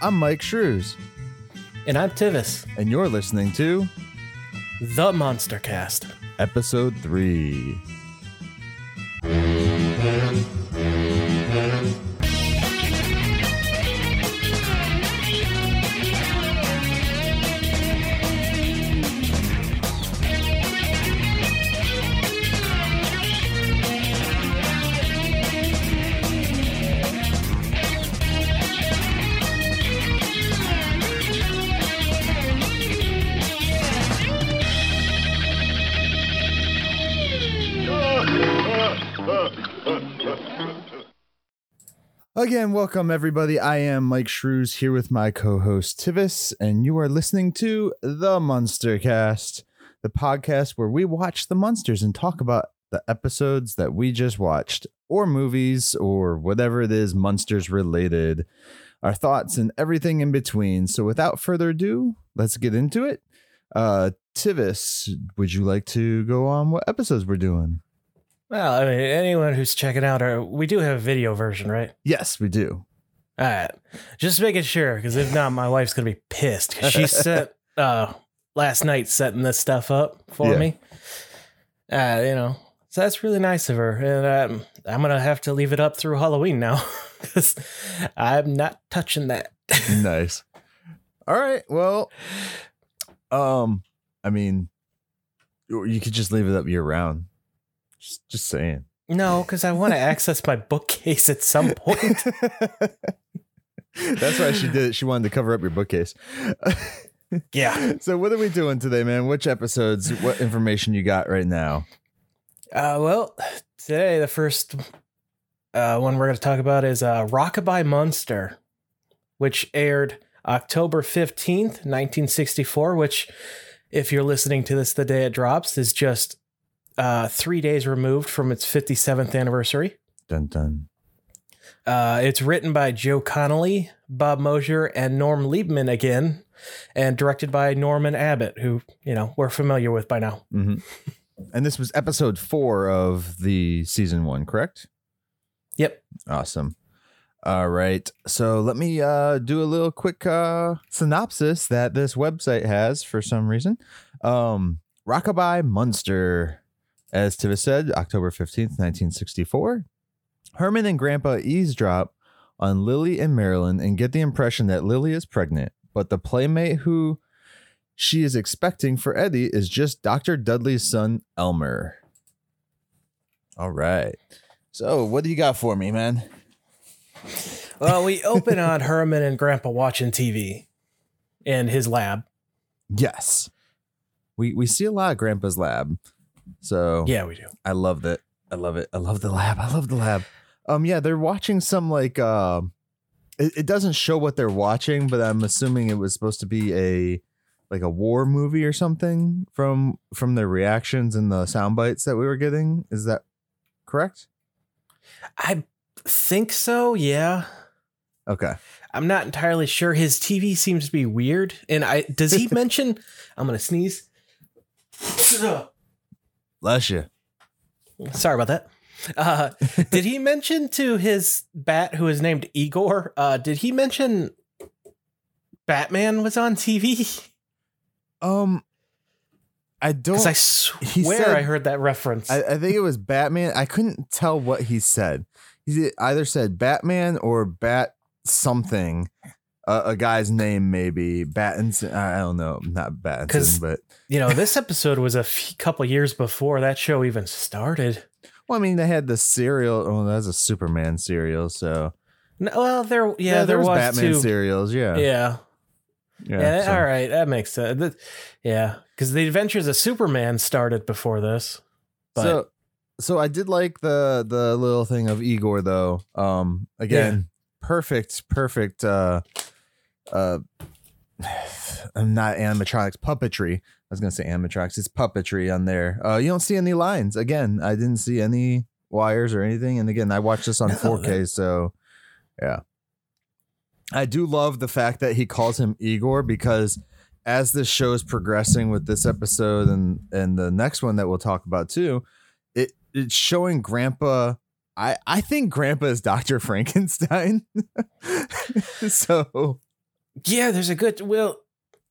I'm Myke Shrews. And I'm Tivis. And you're listening to The Munster Cast, Episode 3. Welcome everybody. I am Myke Shrews here with my co-host Tivis, and you are listening to the Munster Cast, the podcast where we watch the Munsters and talk about the episodes that we just watched, or movies, or whatever it is Munsters related, our thoughts and everything in between. So, without further ado, let's get into it. Uh, Tivis, would you like to go on what episodes we're doing? Well, I mean, anyone who's checking out our, we do have a video version, right? Yes, we do. All right, just making sure, because if not, my wife's gonna be pissed. 'cause She set uh last night setting this stuff up for Yeah. me. Uh, you know, so that's really nice of her, and um, I'm gonna have to leave it up through Halloween now, because I'm not touching that. nice. All right. Well, um, I mean, you you could just leave it up year round. Just, just saying. No, because I want to access my bookcase at some point. That's why she did it. She wanted to cover up your bookcase. Yeah. So, what are we doing today, man? Which episodes? What information you got right now? Uh, well, today the first uh, one we're going to talk about is uh, Rockabye Munster, which aired October 15th, 1964, which, if you're listening to this the day it drops, is just uh, three days removed from its 57th anniversary. Dun dun. Uh, it's written by Joe Connelly, Bob Mosher, and Norm Liebmann again, and directed by Norman Abbott, who, you know, we're familiar with by now. hmm And this was episode four of the season one, correct? Yep. Awesome. All right. So let me uh, do a little quick uh, synopsis that this website has for some reason. Um, Rockabye Munster, as Tivis said, October 15th, 1964. Herman and Grandpa eavesdrop on Lily and Marilyn and get the impression that Lily is pregnant, but the playmate who she is expecting for Eddie is just Dr. Dudley's son, Elmer. All right. So, what do you got for me, man? Well, we open on Herman and Grandpa watching TV in his lab. Yes. We we see a lot of Grandpa's lab. So Yeah, we do. I love that. I love it. I love the lab. I love the lab. Um yeah, they're watching some like uh it, it doesn't show what they're watching, but I'm assuming it was supposed to be a like a war movie or something from from their reactions and the sound bites that we were getting. Is that correct? I think so. Yeah. Okay. I'm not entirely sure. His TV seems to be weird. And I does he mention I'm gonna sneeze. Bless you. Sorry about that. Uh, did he mention to his bat who is named Igor? Uh, did he mention Batman was on TV? Um I don't Because I he swear said- I heard that reference. I, I think it was Batman. I couldn't tell what he said. He either said Batman or Bat something. Uh, a guy's name, maybe Battinson. I don't know, not Battinson, but you know, this episode was a f- couple years before that show even started. well, I mean, they had the serial. Oh, that's a Superman serial. So No, well, there, yeah, there, was, Batman two. serials. Yeah, Yeah, yeah. yeah. so- all right, that makes sense. Yeah, because the Adventures of Superman started before this. But so, so I did like the the little thing of Igor though. Um, again, perfect, perfect. Uh, uh, I'm not animatronics puppetry. I was gonna say animatronics. It's puppetry on there. Uh, you don't see any lines. Again, I didn't see any wires or anything. And again, I watched this on No, 4K, so yeah. I do love the fact that he calls him Igor because as this show is progressing with this episode and and the next one that we'll talk about too, it it's showing Grandpa. I I think Grandpa is Doctor Frankenstein. so Yeah, there's a good. Well,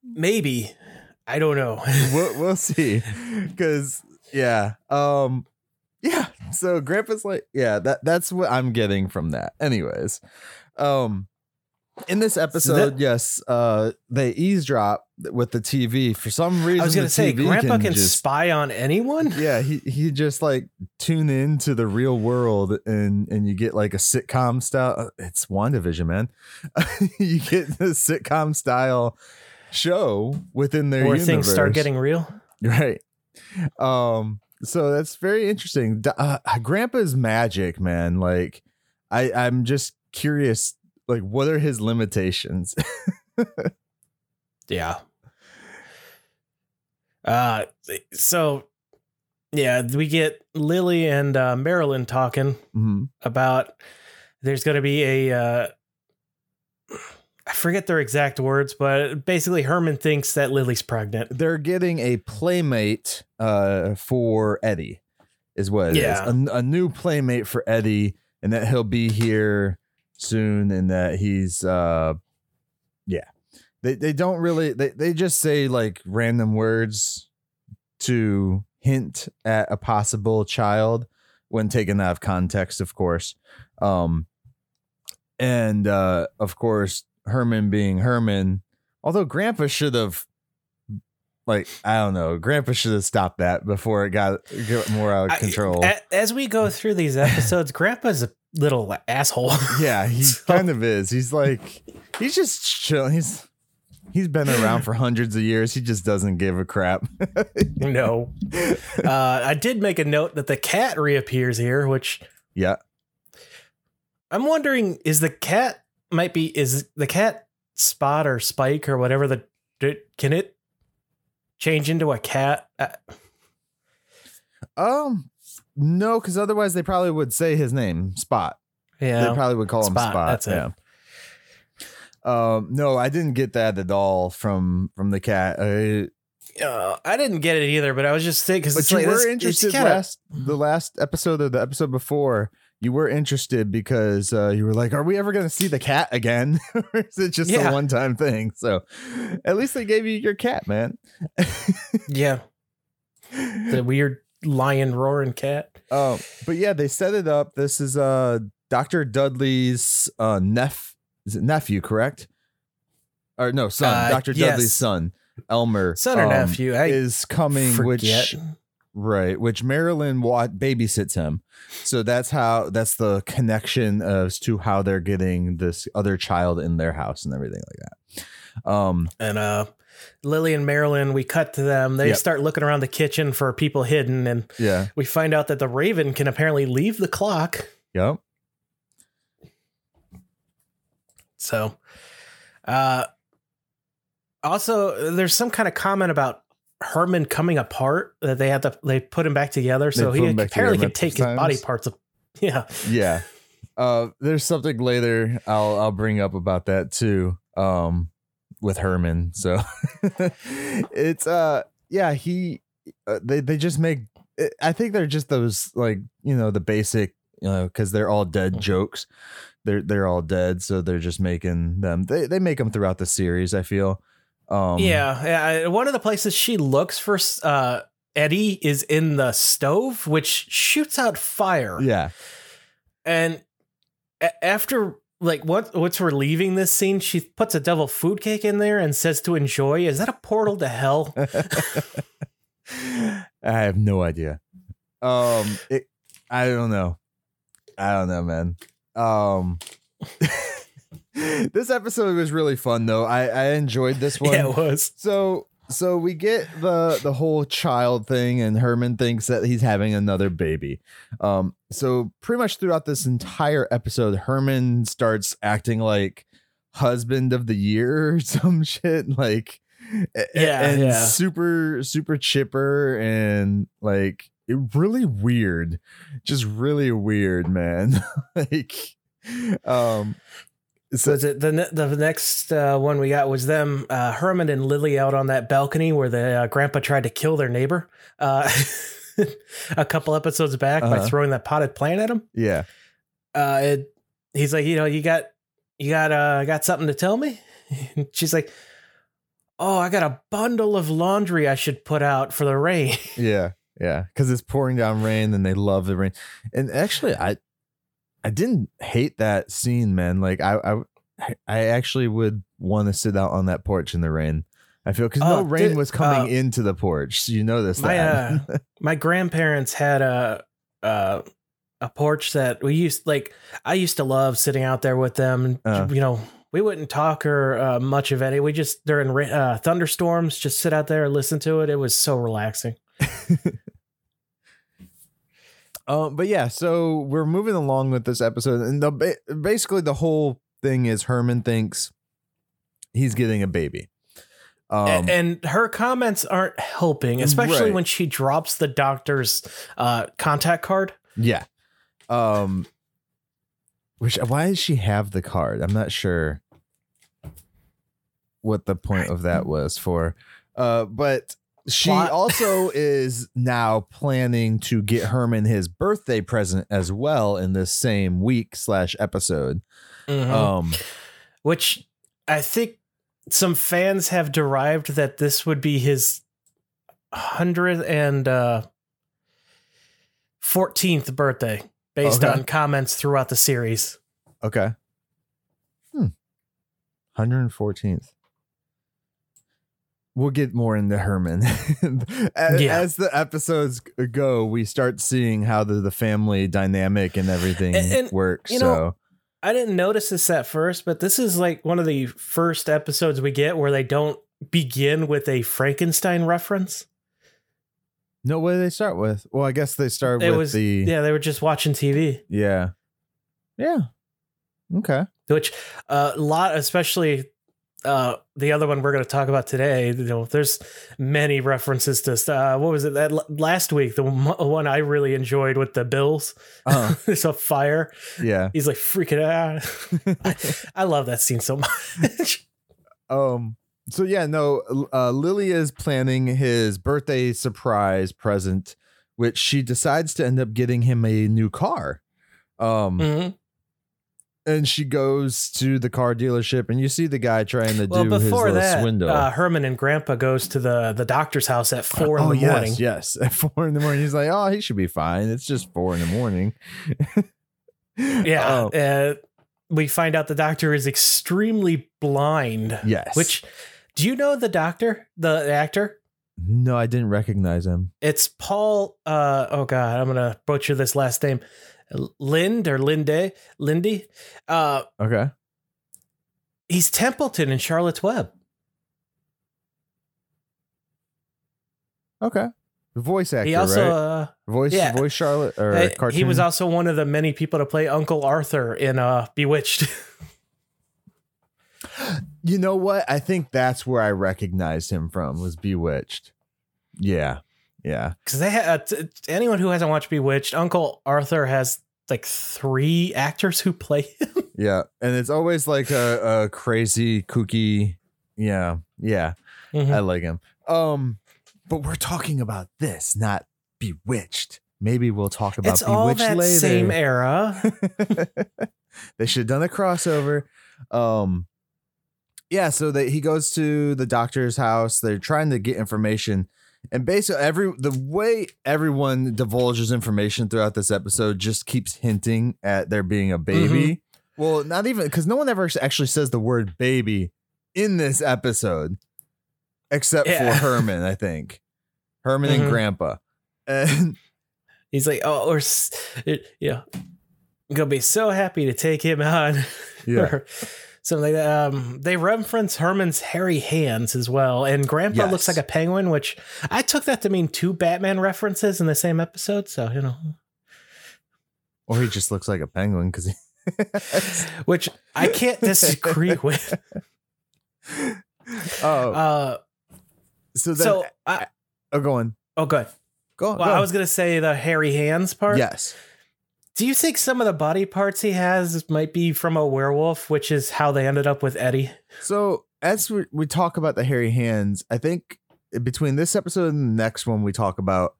maybe. I don't know. we'll, we'll see because yeah um yeah so grandpa's like yeah that that's what i'm getting from that anyways um in this episode that- yes uh they eavesdrop with the tv for some reason I was gonna say, TV Grandpa can, just, spy on anyone. yeah he he just like tune into the real world and and you get like a sitcom style uh, it's wandavision man you get the sitcom style show within their Where universe. things start getting real. right um so that's very interesting uh, grandpa's magic man like i i'm just curious like what are his limitations Yeah. Uh, so yeah, we get Lily and uh, Marilyn talking Mhm. about there's going to be a uh, I forget their exact words, but basically Herman thinks that Lily's pregnant. they're getting a playmate uh for eddie is what it is. Yeah. A, a new playmate for eddie and that he'll be here soon and that he's uh yeah. They they don't really they, they just say like random words to hint at a possible child when taken out of context of course. Um and uh of course herman being herman although grandpa should have like i don't know grandpa should have stopped that before it got, got more out of control. A- as we go through these episodes, Grandpa's a little asshole. Yeah, he So- kind of is. He's like he's just chill. He's he's been around for hundreds of years. He just doesn't give a crap. no. Uh, I did make a note that the cat reappears here, which yeah. I'm wondering is the cat might be is the cat Spot or Spike or whatever the can it change into a cat? Uh, Um no, because otherwise they probably would say his name, Spot. Yeah, they probably would call him Spot, Spot. that's it. yeah. Um, no, I didn't get that at all from from the cat. Uh, Uh, I didn't get it either, but I was just thinking because it's you like were this- interested kinda- last the last episode of the episode before. You were interested because uh, you were like, "Are we ever going to see the cat again, or is it just Yeah. a one time thing?" So, at least they gave you your cat, man. Yeah, the weird lion roaring cat. Um, but yeah, they set it up. This is uh Dr. Dudley's uh neph is it nephew, correct? Or no, son, Uh, Dr. yes. Dudley's son, Elmer. Son or um, nephew? I is coming, forget. which right, which Marilyn wa- babysits him. So that's how that's the connection as to how they're getting this other child in their house and everything like that. Um, and uh, Lily and Marilyn, we cut to them. They Yep. start looking around the kitchen for people hidden, and yeah, we find out that the Raven can apparently leave the clock. yep. So, uh, also, there's some kind of comment about Herman coming apart that they had to they put him back together, so he apparently can take his body parts. Of, yeah, yeah uh there's something later i'll i'll bring up about that too um with herman so it's uh yeah he uh, they they just make i think they're just those like you know the basic you know because they're all dead Mhm. jokes they're they're all dead so they're just making them they, they make them throughout the series i feel um yeah, yeah. One of the places she looks for uh, Eddie is in the stove, which shoots out fire. yeah and after like what what's we're leaving this scene she puts a devil food cake in there and says to enjoy is that a portal to hell I have no idea. Um, it, I don't know. I don't know, man. Um, this episode was really fun though. I I enjoyed this one. yeah it was So so we get the the whole child thing, and Herman thinks that he's having another baby. Um, so pretty much throughout this entire episode, Herman starts acting like husband of the year or some shit, like Yeah, and yeah. super super chipper and like it really weird, just really weird, man. like, um. So is it the the next uh, one we got was them uh, Herman and Lily out on that balcony where the uh, grandpa tried to kill their neighbor uh, a couple episodes back by Uh-huh. throwing that potted plant at him Yeah. uh, it, he's like you know you got you got uh got something to tell me She's like, "Oh, I got a bundle of laundry I should put out for the rain." Yeah, yeah, because it's pouring down rain, and they love the rain. And actually, I, I didn't hate that scene, man. Like I, I, I actually would want to sit out on that porch in the rain. I feel because no Oh, rain did- was coming uh, into the porch. So you notice My uh, my grandparents had a uh, a porch that we used like I used to love sitting out there with them. Uh. you know, we wouldn't talk or uh, much of any. We just during uh, thunderstorms, just sit out there and listen to it. It was so relaxing. Um, but yeah, so we're moving along with this episode, and the basically the whole thing is Herman thinks he's getting a baby. Um, A- and her comments aren't helping, especially Right. when she drops the doctor's uh, contact card. yeah. Um, which why does she have the card? I'm not sure what the point of that was for. Uh, but she Plot. also is now planning to get Herman his birthday present as well in this same week slash episode. Um, which I think some fans have derived that this would be his hundredth and uh, fourteenth birthday, based Okay. on comments throughout the series. Okay. Hmm. 114th. We'll get more into Herman. as, Yeah. as the episodes go, we start seeing how the, the family dynamic and everything And- and, works. so know, I didn't notice this at first, but this is like one of the first episodes we get where they don't begin with a Frankenstein reference. no, what did they start with? Well, I guess they start It with was the yeah, they were just watching TV. yeah. Yeah. Okay. which uh, a lot especially uh the other one we're going to talk about today you know there's many references to uh what was it that last week the one one i really enjoyed with the bills Uh-huh. there's a fire Yeah. he's like freaking out I, I love that scene so much Um. So yeah, no. Uh, Lily is planning his birthday surprise present, which she decides to end up getting him a new car. Um, Mhm. And she goes to the car dealership, and you see the guy trying to well do his before little that swindle. uh, herman and grandpa goes to the the doctor's house at four in oh the yes, morning yes, at four in the morning. He's like, oh, he should be fine. It's just four in the morning. yeah Oh, uh, we find out the doctor is extremely blind yes. which do you know the doctor the actor no, I didn't recognize him. It's Paul. Uh, oh God, I'm gonna butcher this last name. Lind or Linde, Lindy. Uh, Okay. he's Templeton in Charlotte's Web. Okay. Voice actor, he also, right? uh, Voice, yeah. voice Charlotte or uh, cartoon. he was also one of the many people to play Uncle Arthur in uh, Bewitched. You know what? I think that's where I recognized him from was Bewitched. Yeah. Yeah. Because they had uh, t- anyone who hasn't watched Bewitched, Uncle Arthur has like three actors who play him. Yeah. And it's always like a, a crazy, kooky. Yeah. Yeah. Mhm. I like him. Um, but we're talking about this, not Bewitched. Maybe we'll talk about it's all Bewitched that later. same era. they should have done a crossover. Um, yeah, so that he goes to the doctor's house. They're trying to get information, and basically every the way everyone divulges information throughout this episode just keeps hinting at there being a baby. Well, not even because no one ever actually says the word baby in this episode, except Yeah. for Herman. I think Herman and Mhm. Grandpa. And He's like, oh, or you know, I'm gonna be so happy to take him on. Yeah. or like that. Um, they reference Herman's hairy hands as well, and Grandpa Yes. looks like a penguin, which I took that to mean two Batman references in the same episode. So you know, or he just looks like a penguin because he. which I can't disagree with. oh, Uh, so then, so I, oh, go on, oh, good. go on. Well, go I was gonna say the hairy hands part. yes, Do you think some of the body parts he has might be from a werewolf, which is how they ended up with Eddie? So as we, we talk about the hairy hands, I think between this episode and the next one we talk about,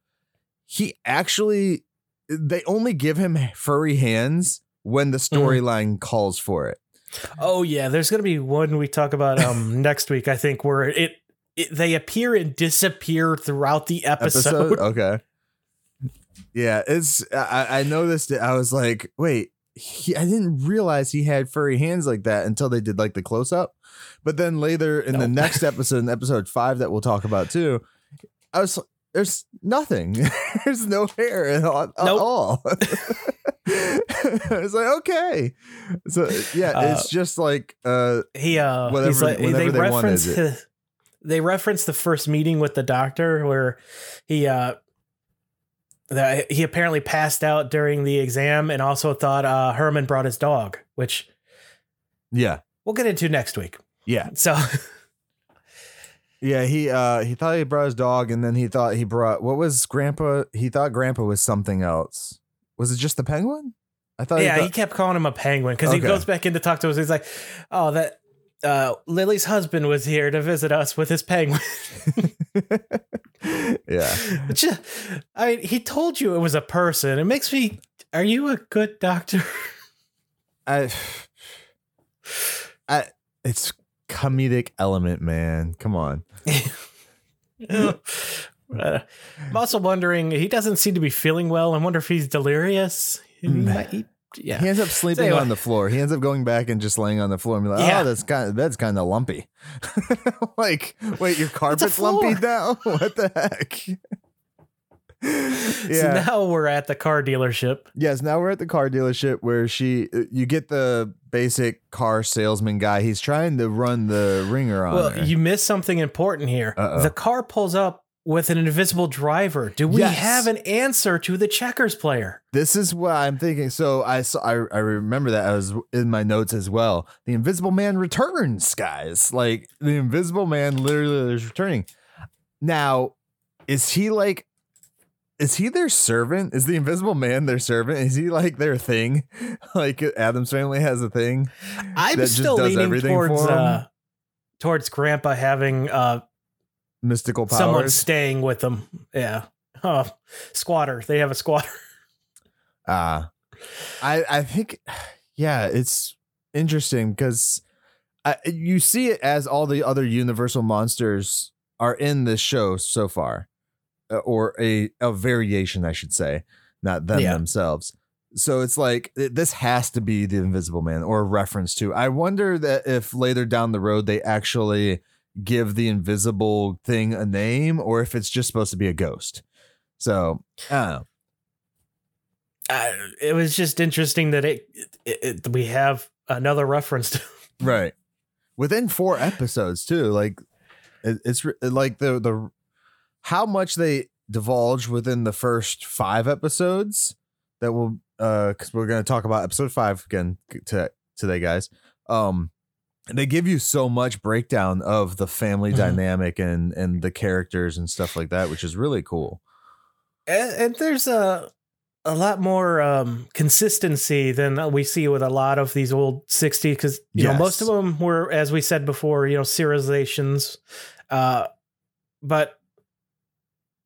he actually they only give him furry hands when the storyline calls for it. Oh yeah, there's gonna be one we talk about um next week. I think where it, it they appear and disappear throughout the episode. episode. Okay. Yeah, it's I, I noticed it. I was like, wait, he, I didn't realize he had furry hands like that until they did like the close up. But then later in the next episode, in episode five that we'll talk about too, I was there's nothing. there's no hair at all. At Nope. all. I was like, okay. So yeah, Uh, it's just like uh He uh Whatever- he's like whatever they, they wanted reference it. the- they reference the first meeting with the doctor where he uh that he apparently passed out during the exam and also thought uh Herman brought his dog, which yeah. we'll get into next week. Yeah. So Yeah, he uh he thought he brought his dog and then he thought he brought what was grandpa he thought grandpa was something else. Was it just the penguin? I thought yeah, he he kept calling him a penguin because he goes back in to talk to us. He's like, "Oh, that uh, Lily's husband was here to visit us with his penguin." Yeah. Uh, I mean, he told you it was a person. It makes me. Are you a good doctor? I I it's comedic element, man. Come on. I'm also wondering. He doesn't seem to be feeling well. I wonder if he's delirious. He Mm. might- yeah. He ends up sleeping anyway. on the floor. He ends up going back and just laying on the floor and be like, Yeah. oh, that's kind of that's kind of lumpy. like, wait, your carpet's lumpy now? What the heck? So now we're at the car dealership. Yes, now we're at the car dealership where she uh, you get the basic car salesman guy. He's trying to run the ringer on Well, her. you missed something important here. Uh-oh. The car pulls up with an invisible driver. Do we Yes. have an answer to the checkers player? this is what I'm thinking. So I saw I, I remember that I was in my notes as well. The Invisible Man returns, guys. Like the Invisible Man literally is returning. Now, is he like is he their servant? Is the Invisible Man their servant? Is he like their thing? Like Addams family has a thing? I'm still leaning towards uh, towards Grandpa having uh, Mystical powers. someone staying with them. Yeah. Squatter. They have a squatter. Ah, I I think yeah, it's interesting because you see it as all the other Universal monsters are in this show so far, uh, or a a variation, I should say, not them Yeah. themselves. So it's like this has to be the Invisible Man or a reference to. I wonder that if later down the road they actually give the invisible thing a name, or if it's just supposed to be a ghost. So I don't know. Uh, it was just interesting that it, it, it we have another reference to. right within four episodes too like it, it's re- like the the how much they divulge within the first five episodes that will uh because we're going to talk about episode five again to, today guys um they give you so much breakdown of the family Mhm. dynamic and and the characters and stuff like that which is really cool. And, and there's a a lot more um, consistency than we see with a lot of these old 60 because you know most of them were as we said before you know serializations uh but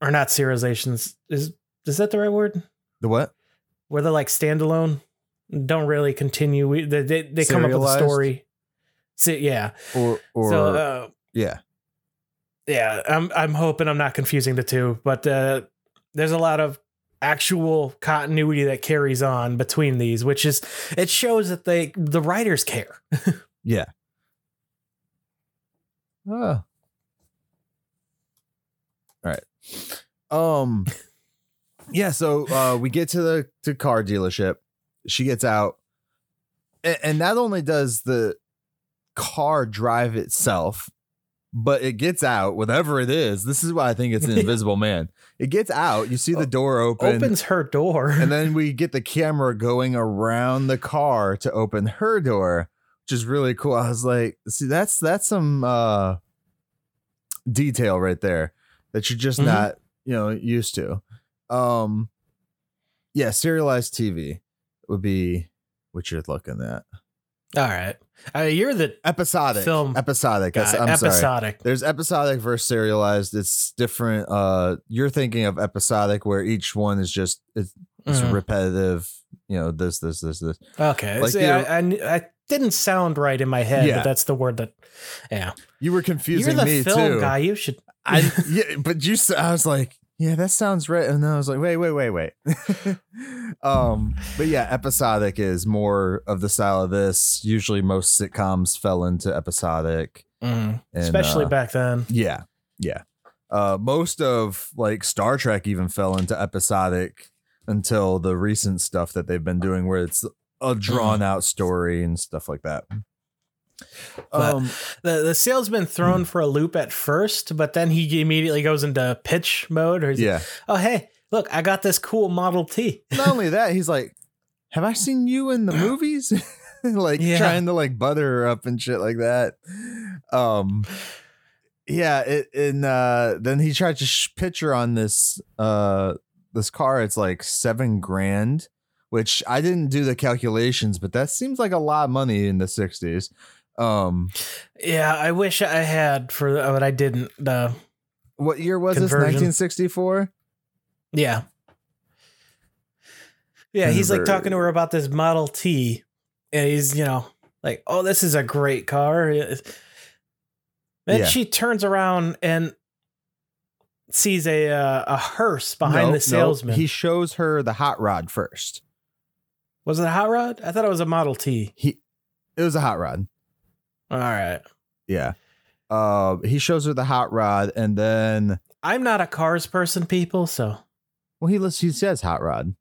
or not serializations is is that the right word? The what? Where they're like standalone don't really continue we, they, they, they come up with a story so, yeah or or so uh, yeah yeah i'm i'm hoping i'm not confusing the two but uh there's a lot of actual continuity that carries on between these which is it shows that they the writers care Yeah. Ah. All right. Um yeah, so uh we get to the to car dealership. She gets out. And, and not only does the car drive itself, but it gets out, whatever it is. This is why I think it's an invisible man. It gets out, you see the door open. opens her door and then we get the camera going around the car to open her door which is really cool i was like see that's that's some uh detail right there that you're just Mhm. not you know used to um yeah serialized tv would be what you're looking at all right uh, you're the episodic Film episodic guy, that's- i'm sorry episodic there's episodic versus serialized it's different uh you're thinking of episodic where each one is just it's, it's Mhm. repetitive you know, this, this, this, this. Okay. Like See, the- I, I, I didn't sound right in my head, Yeah. but that's the word that. Yeah. You were You're confusing the me film too. guy. You should. I yeah, but you. I was like, yeah, that sounds right, and then I was like, wait, wait, wait, wait. um, but yeah, episodic is more of the style of this. Usually, most sitcoms fell into episodic, Mhm. and, Especially uh, back then. Yeah, yeah. Uh, most of like Star Trek even fell into episodic until the recent stuff that they've been doing, where it's a drawn out story and stuff like that. But- Um, The the salesman thrown for a loop at first, but then he immediately goes into pitch mode. Or he's like, yeah. oh hey, look, I got this cool Model T. not only that, he's like, "Have I seen you in the movies?" like Yeah. trying to like butter her up and shit like that. Um, yeah. It and uh, then he tried to sh- pitch her on this uh this car. It's like seven grand, which I didn't do the calculations, but that seems like a lot of money in the sixties. Um, Yeah, I wish I had for, but I didn't. Uh, what year was this? Nineteen sixty four. yeah. Yeah, he's like talking to her about this Model T, and he's you know like, oh, this is a great car. Then Yeah. she turns around and sees a uh, a hearse behind the salesman. he shows her the hot rod first. was it a hot rod? I thought it was a Model T. He, it was a hot rod. All right. Yeah. Uh, he shows her the hot rod, and then I'm not a cars person, people. So well, he lists, he says hot rod.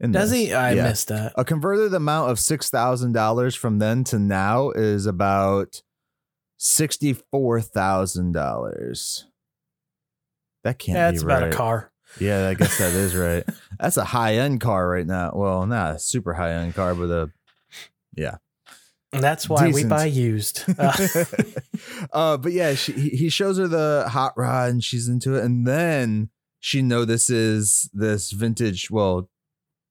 does this. he? I Yeah. missed that. A converted amount of six thousand dollars from then to now is about sixty four thousand dollars. That can't Yeah, be right. about a car. Yeah, I guess that is right. That's a high end car right now. Well, not a super high end car, but a And that's why we buy used. Uh, uh, but yeah, she, he he shows her the hot rod and she's into it, and then she notices this vintage. Well,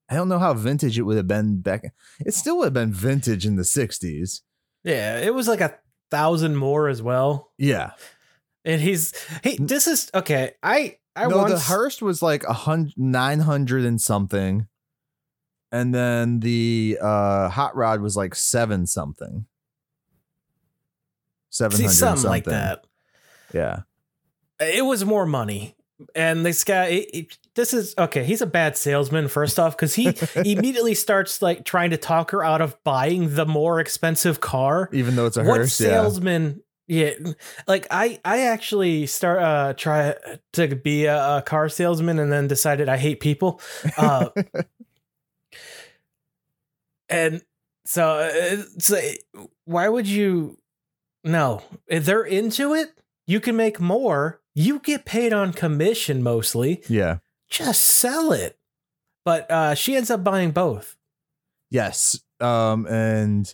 I don't know how vintage it would have been back. It still would have been vintage in the '60s. yeah, it was like a thousand more as well. Yeah, And he's hey, this is okay. I I no, once the hearse was like a hundred, nine hundred and something, and then the uh, hot rod was like seven something. Seven hundred something like that. Yeah. It was more money. And this guy, it- it- this is okay. He's a bad salesman, first off, because he immediately starts like trying to talk her out of buying the more expensive car. Even though it's a what hearse, yeah. salesman? Yeah, like I, I actually start uh try to be a, a car salesman and then decided I hate people. Uh, and so uh, it's like, why would you? No, if they're into it, you can make more. You get paid on commission mostly. Yeah. Just sell it. But uh, she ends up buying both. Yes. Um and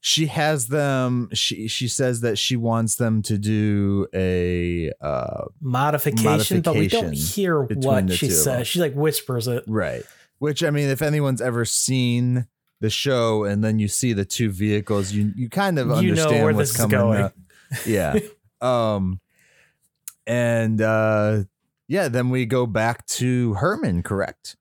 she has them she she says that she wants them to do a uh Modification, but we don't hear what she two of them. says. She like whispers it. right. Which I mean if anyone's ever seen the show and then you see the two vehicles you you kind of You understand where what's this is coming going. up. Yeah. um and uh yeah, then we go back to Herman, correct?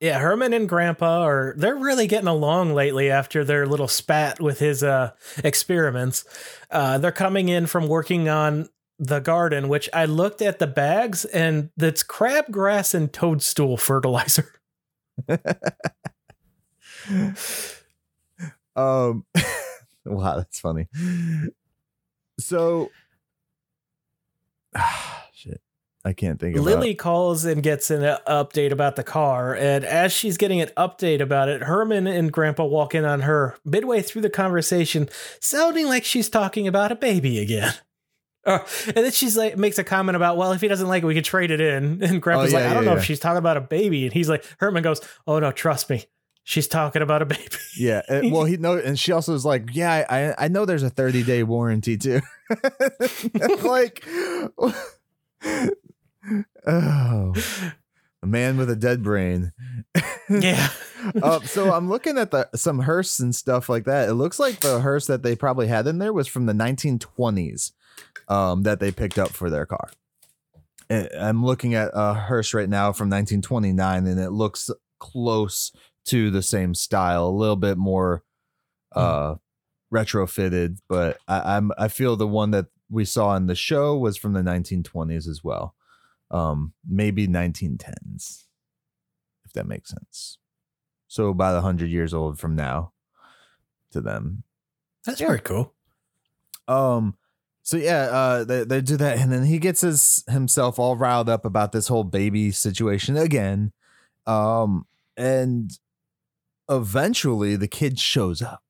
Yeah, Herman and Grandpa are they're really getting along lately after their little spat with his uh experiments. Uh they're coming in from working on the garden, which I looked at the bags and that's crabgrass and toadstool fertilizer. um wow that's funny so shit i can't think of it. Lily calls and gets an update about the car, and as she's getting an update about it, Herman and Grandpa walk in on her midway through the conversation, sounding like she's talking about a baby again. Uh, and then she's like, makes a comment about, well, if he doesn't like it, we could trade it in. And Grandpa's Oh, like, I don't yeah, know yeah. if she's talking about a baby. And he's like, Herman goes, oh no, trust me, she's talking about a baby. yeah and- well he know and she also was like yeah i i know there's a 30 day warranty too like oh a man with a dead brain yeah, uh, so I'm looking at the some hearse and stuff like that. It looks like the hearse that they probably had in there was from the 1920s um, that they picked up for their car. And I'm looking at a hearse right now from 1929, and it looks close to the same style, a little bit more uh retrofitted, but I, I'm I feel the one that we saw in the show was from the 1920s as well. Um, maybe 1910s, if that makes sense. So about 100 years old from now to them. That's Yeah. pretty cool. Um, so yeah, uh, they, they do that, and then he gets his himself all riled up about this whole baby situation again. Um, and eventually the kid shows up.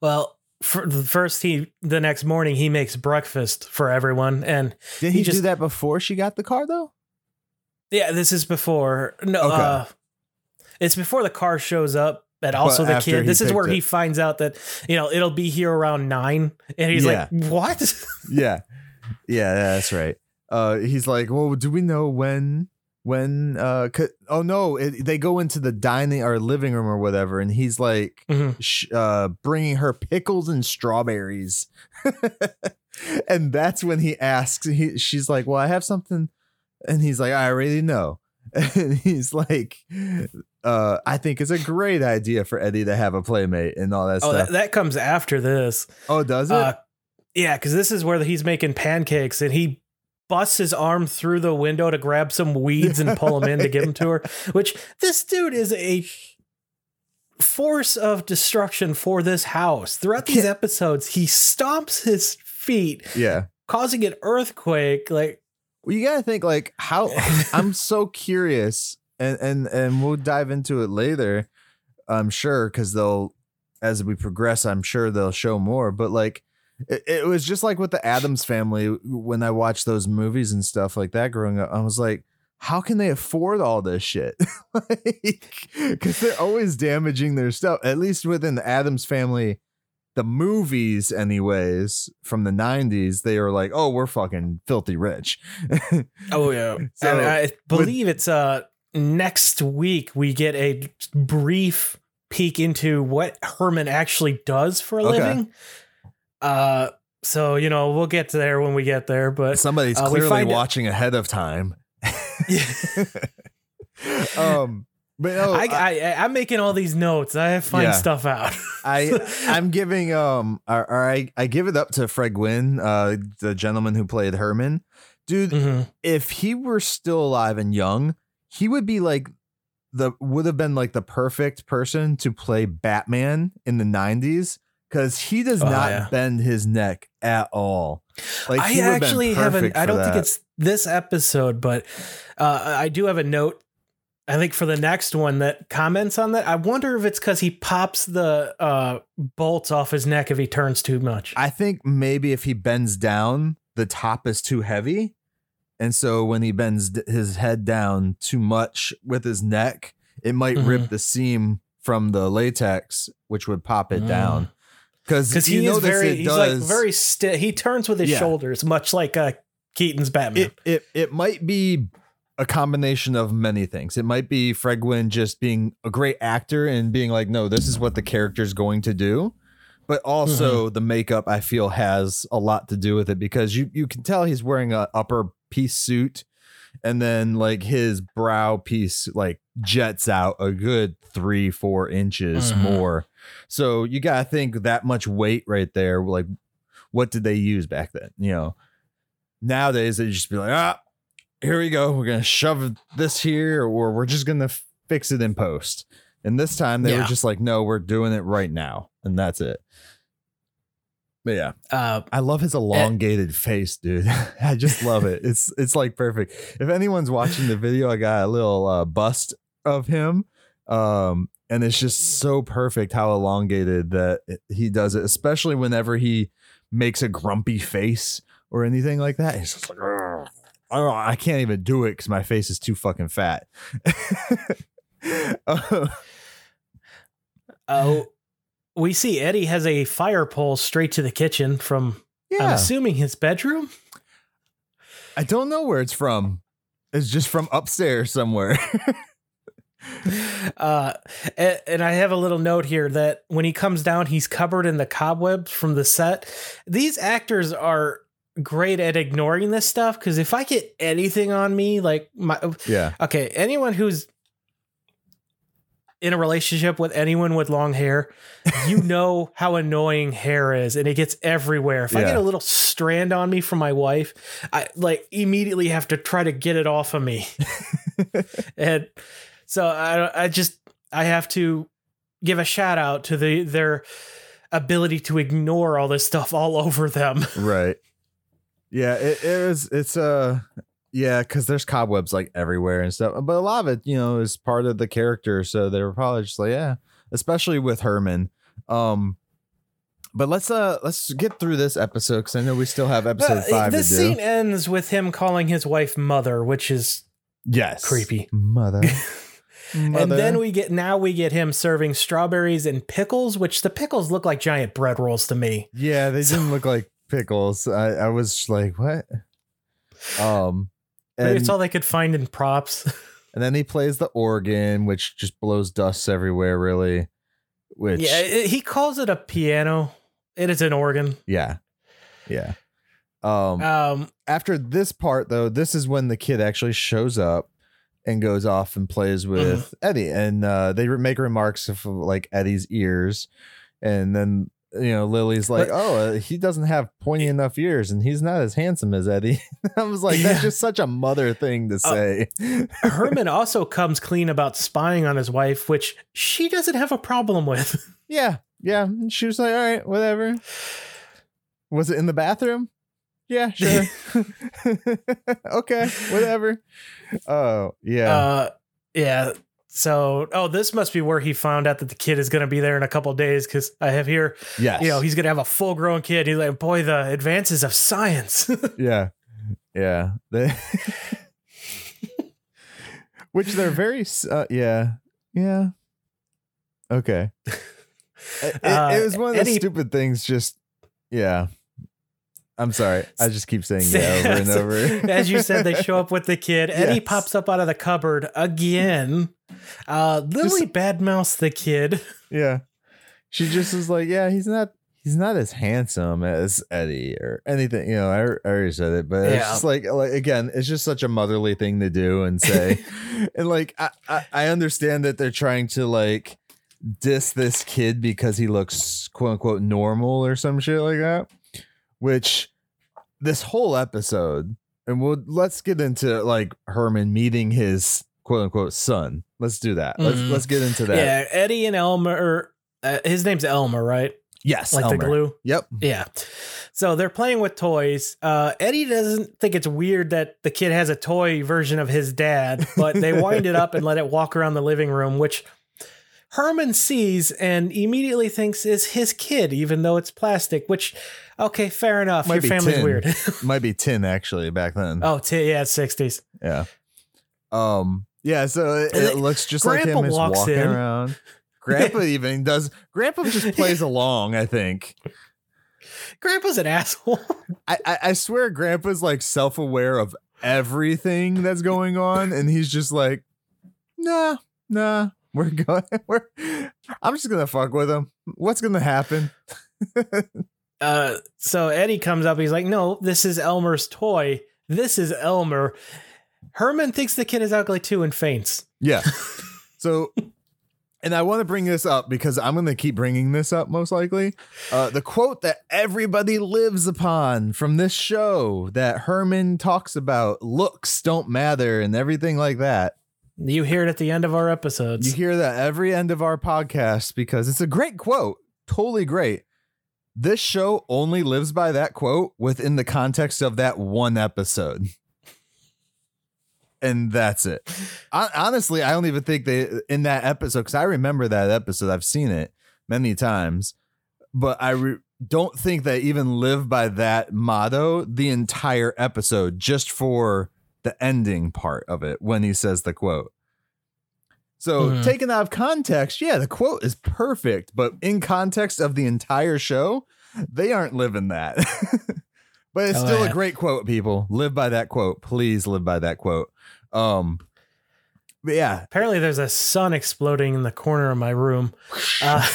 Well, for the first he the next morning he makes breakfast for everyone, and Did He he, do that before she got the car though? yeah, this is before no, Okay. uh, it's before the car shows up. And also But the kid. This is where it. he finds out that you know it'll be here around nine, and he's Yeah. like, "What?" yeah, yeah, that's right. Uh, he's like, well, do we know when? When? Uh, oh no, it, they go into the dining or living room or whatever, and he's like, Mhm. sh- uh, bringing her pickles and strawberries, and that's when he asks. He, she's like, well, I have something, and he's like, I already know, and he's like, uh, I think it's a great idea for Eddie to have a playmate and all that Oh, stuff. that, that comes after this. oh, does it? Uh, yeah, because this is where he's making pancakes and he busts his arm through the window to grab some weeds and pull them in to give them to her. Which this dude is a force of destruction for this house. Throughout these episodes, he stomps his feet, yeah. causing an earthquake. Like, Well, you gotta think like how I'm so curious, and and and we'll dive into it later. I'm sure because they'll, as we progress, I'm sure they'll show more. But like, it, it was just like with the Addams family when I watched those movies and stuff like that growing up. I was like, how can they afford all this shit? Because they're always damaging their stuff. At least within the Addams family, the movies, anyways, from the '90s, they were like, oh, we're fucking filthy rich. oh, yeah. So, and I believe it's uh next week we get a brief peek into what Herman actually does for a Okay. living. Uh so you know, we'll get to there when we get there, but Somebody's Uh, clearly find it- watching ahead of time. um, but no, I, I, I I'm making all these notes. I find Yeah. stuff out. I, I'm giving um, or, or I, I give it up to Fred Gwynne, uh, the gentleman who played Herman. Dude, Mhm. if he were still alive and young, he would be like the would have been like the perfect person to play Batman in the 90s because he does Oh, not yeah. bend his neck at all. Like I he would have been actually haven't. I don't think it's this episode, but uh, I do have a note. I think for the next one that comments on that. I wonder if it's because he pops the uh, bolts off his neck if he turns too much. I think maybe if he bends down, the top is too heavy. And so when he bends d- his head down too much with his neck, it might Mhm. rip the seam from the latex, which would pop it Mm. down. Because he is very, he's does, like very stiff. He turns with his Yeah. shoulders, much like uh, Keaton's Batman. it, it it might be a combination of many things. It might be Fred Gwynne just being a great actor and being like, no, this is what the character's going to do. But also Mm-hmm. the makeup I feel has a lot to do with it because you you can tell he's wearing a upper piece suit and then like his brow piece like jets out a good three, four inches Mhm. more. So you gotta think that much weight right there. Like, what did they use back then? You know, nowadays they just be like, ah, here we go. We're gonna shove this here, or we're just gonna fix it in post. And this time they were just like, no, we're doing it right now, and that's it. But yeah, uh, I love his elongated face, dude. I just love it. It's it's like perfect. If anyone's watching the video, I got a little uh, bust of him, um, and it's just so perfect how elongated that it- he does it, especially whenever he makes a grumpy face or anything like that. He's just like. I don't. I can't even do it because my face is too fucking fat. Uh, oh, we see Eddie has a fire pole straight to the kitchen from, I'm assuming, his bedroom. I don't know where it's from. It's just from upstairs somewhere. Uh, a- and I have a little note here that when he comes down, he's covered in the cobwebs from the set. These actors are great at ignoring this stuff because if I get anything on me, like my yeah. okay, anyone who's in a relationship with anyone with long hair, you know how annoying hair is and it gets everywhere. If I get a little strand on me from my wife, I like immediately have to try to get it off of me. and so I I just I have to give a shout out to the their ability to ignore all this stuff all over them. right. Yeah, it, it was. It's uh, yeah, because there's cobwebs like everywhere and stuff. But a lot of it, you know, is part of the character. So they were probably just like, yeah, especially with Herman. Um, but let's uh let's get through this episode because I know we still have episode Uh, five this to do. scene ends with him calling his wife mother, which is yes, creepy. mother. And then we get now we get him serving strawberries and pickles, which the pickles look like giant bread rolls to me. Yeah, they didn't look like pickles. I, I was like, what? Um, Maybe and, it's all they could find in props. and then he plays the organ, which just blows dust everywhere, really. Which, yeah, yeah, it- he calls it a piano. It is an organ. yeah, Um, Um, after this part, though, this is when the kid actually shows up and goes off and plays with Eddie, and uh, they make remarks of like Eddie's ears, and then you know Lily's like, "Oh, uh, he doesn't have pointy enough ears, and he's not as handsome as Eddie." I was like, "That's Yeah. just such a mother thing to say." Herman also comes clean about spying on his wife, which she doesn't have a problem with. yeah, yeah. And She was like, "All right, whatever." Was it in the bathroom? Yeah, sure. okay, whatever. Oh, yeah. Uh, yeah. So, oh, this must be where he found out that the kid is going to be there in a couple days because I have here, yes. you know, he's going to have a full grown kid. He's like, boy, the advances of science. yeah yeah which they're very uh, yeah yeah okay it, it- Uh, it was one of the Eddie- stupid things just yeah i'm sorry i just keep saying yeah over and over As you said, they show up with the kid. Eddie Yes. pops up out of the cupboard again. Uh, Lily badmouths the kid. yeah she just is like yeah he's not he's not as handsome as eddie or anything you know i, I already said it but it's Yeah. just like like again it's just such a motherly thing to do and say and like I, I i understand that they're trying to like diss this kid because he looks quote unquote normal or some shit like that which this whole episode and we'll let's get into like herman meeting his quote unquote son let's do that let's Mhm. let's get into that Yeah, Eddie and Elmer. Uh, his name's Elmer, right? yes Like the glue. yep Yeah. So they're playing with toys. Uh, Eddie doesn't think it's weird that the kid has a toy version of his dad, but they wind it up and let it walk around the living room, which Herman sees and immediately thinks is his kid, even though it's plastic. Which, okay, fair enough. Might Your family's tin. weird. might be 10 actually back then oh, t- yeah, sixties. yeah um yeah so it, it looks just like him Grandpa walks walking in. around grandpa even does grandpa just plays along i think Grandpa's an asshole. I, I i swear grandpa's like self-aware of everything that's going on and he's just like nah nah we're going we're i'm just gonna fuck with him what's gonna happen Uh, so Eddie comes up. He's like, "No, this is Elmer's toy. This is Elmer." Herman thinks the kid is ugly too and faints. Yeah. So, and I want to bring this up because I'm going to keep bringing this up most likely. Uh, the quote that everybody lives upon from this show that Herman talks about looks don't matter and everything like that. You hear it at the end of our episodes. You hear that every end of our podcast because it's a great quote. Totally great. This show only lives by that quote within the context of that one episode. And that's it. I, honestly, I don't even think they in that episode because I remember that episode. I've seen it many times, but I re- don't think they even live by that motto the entire episode, just for the ending part of it when he says the quote. So, Mhm. taken out of context, yeah, the quote is perfect, but in context of the entire show, they aren't living that. but it's Oh, still yeah. a great quote, people. Live by that quote. Please live by that quote. Um, but yeah, Apparently, there's a sun exploding in the corner of my room. Uh,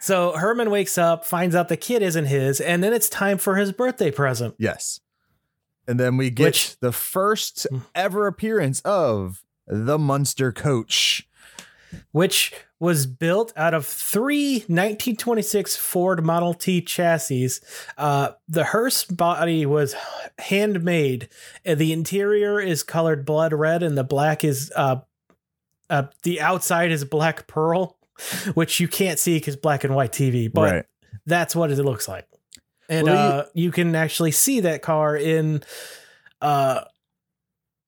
so Herman wakes up, finds out the kid isn't his, and then it's time for his birthday present. yes. And then we get Which- the first Hmm. ever appearance of the Munster Coach. which was built out of three 1926 Ford Model T chassis. Uh, the hearse body was handmade. Uh, The interior is colored blood red, and the black is uh, uh, the outside is black pearl, which you can't see because black and white TV, but right. that's what it looks like. And Well, uh, you can actually see that car in. Uh,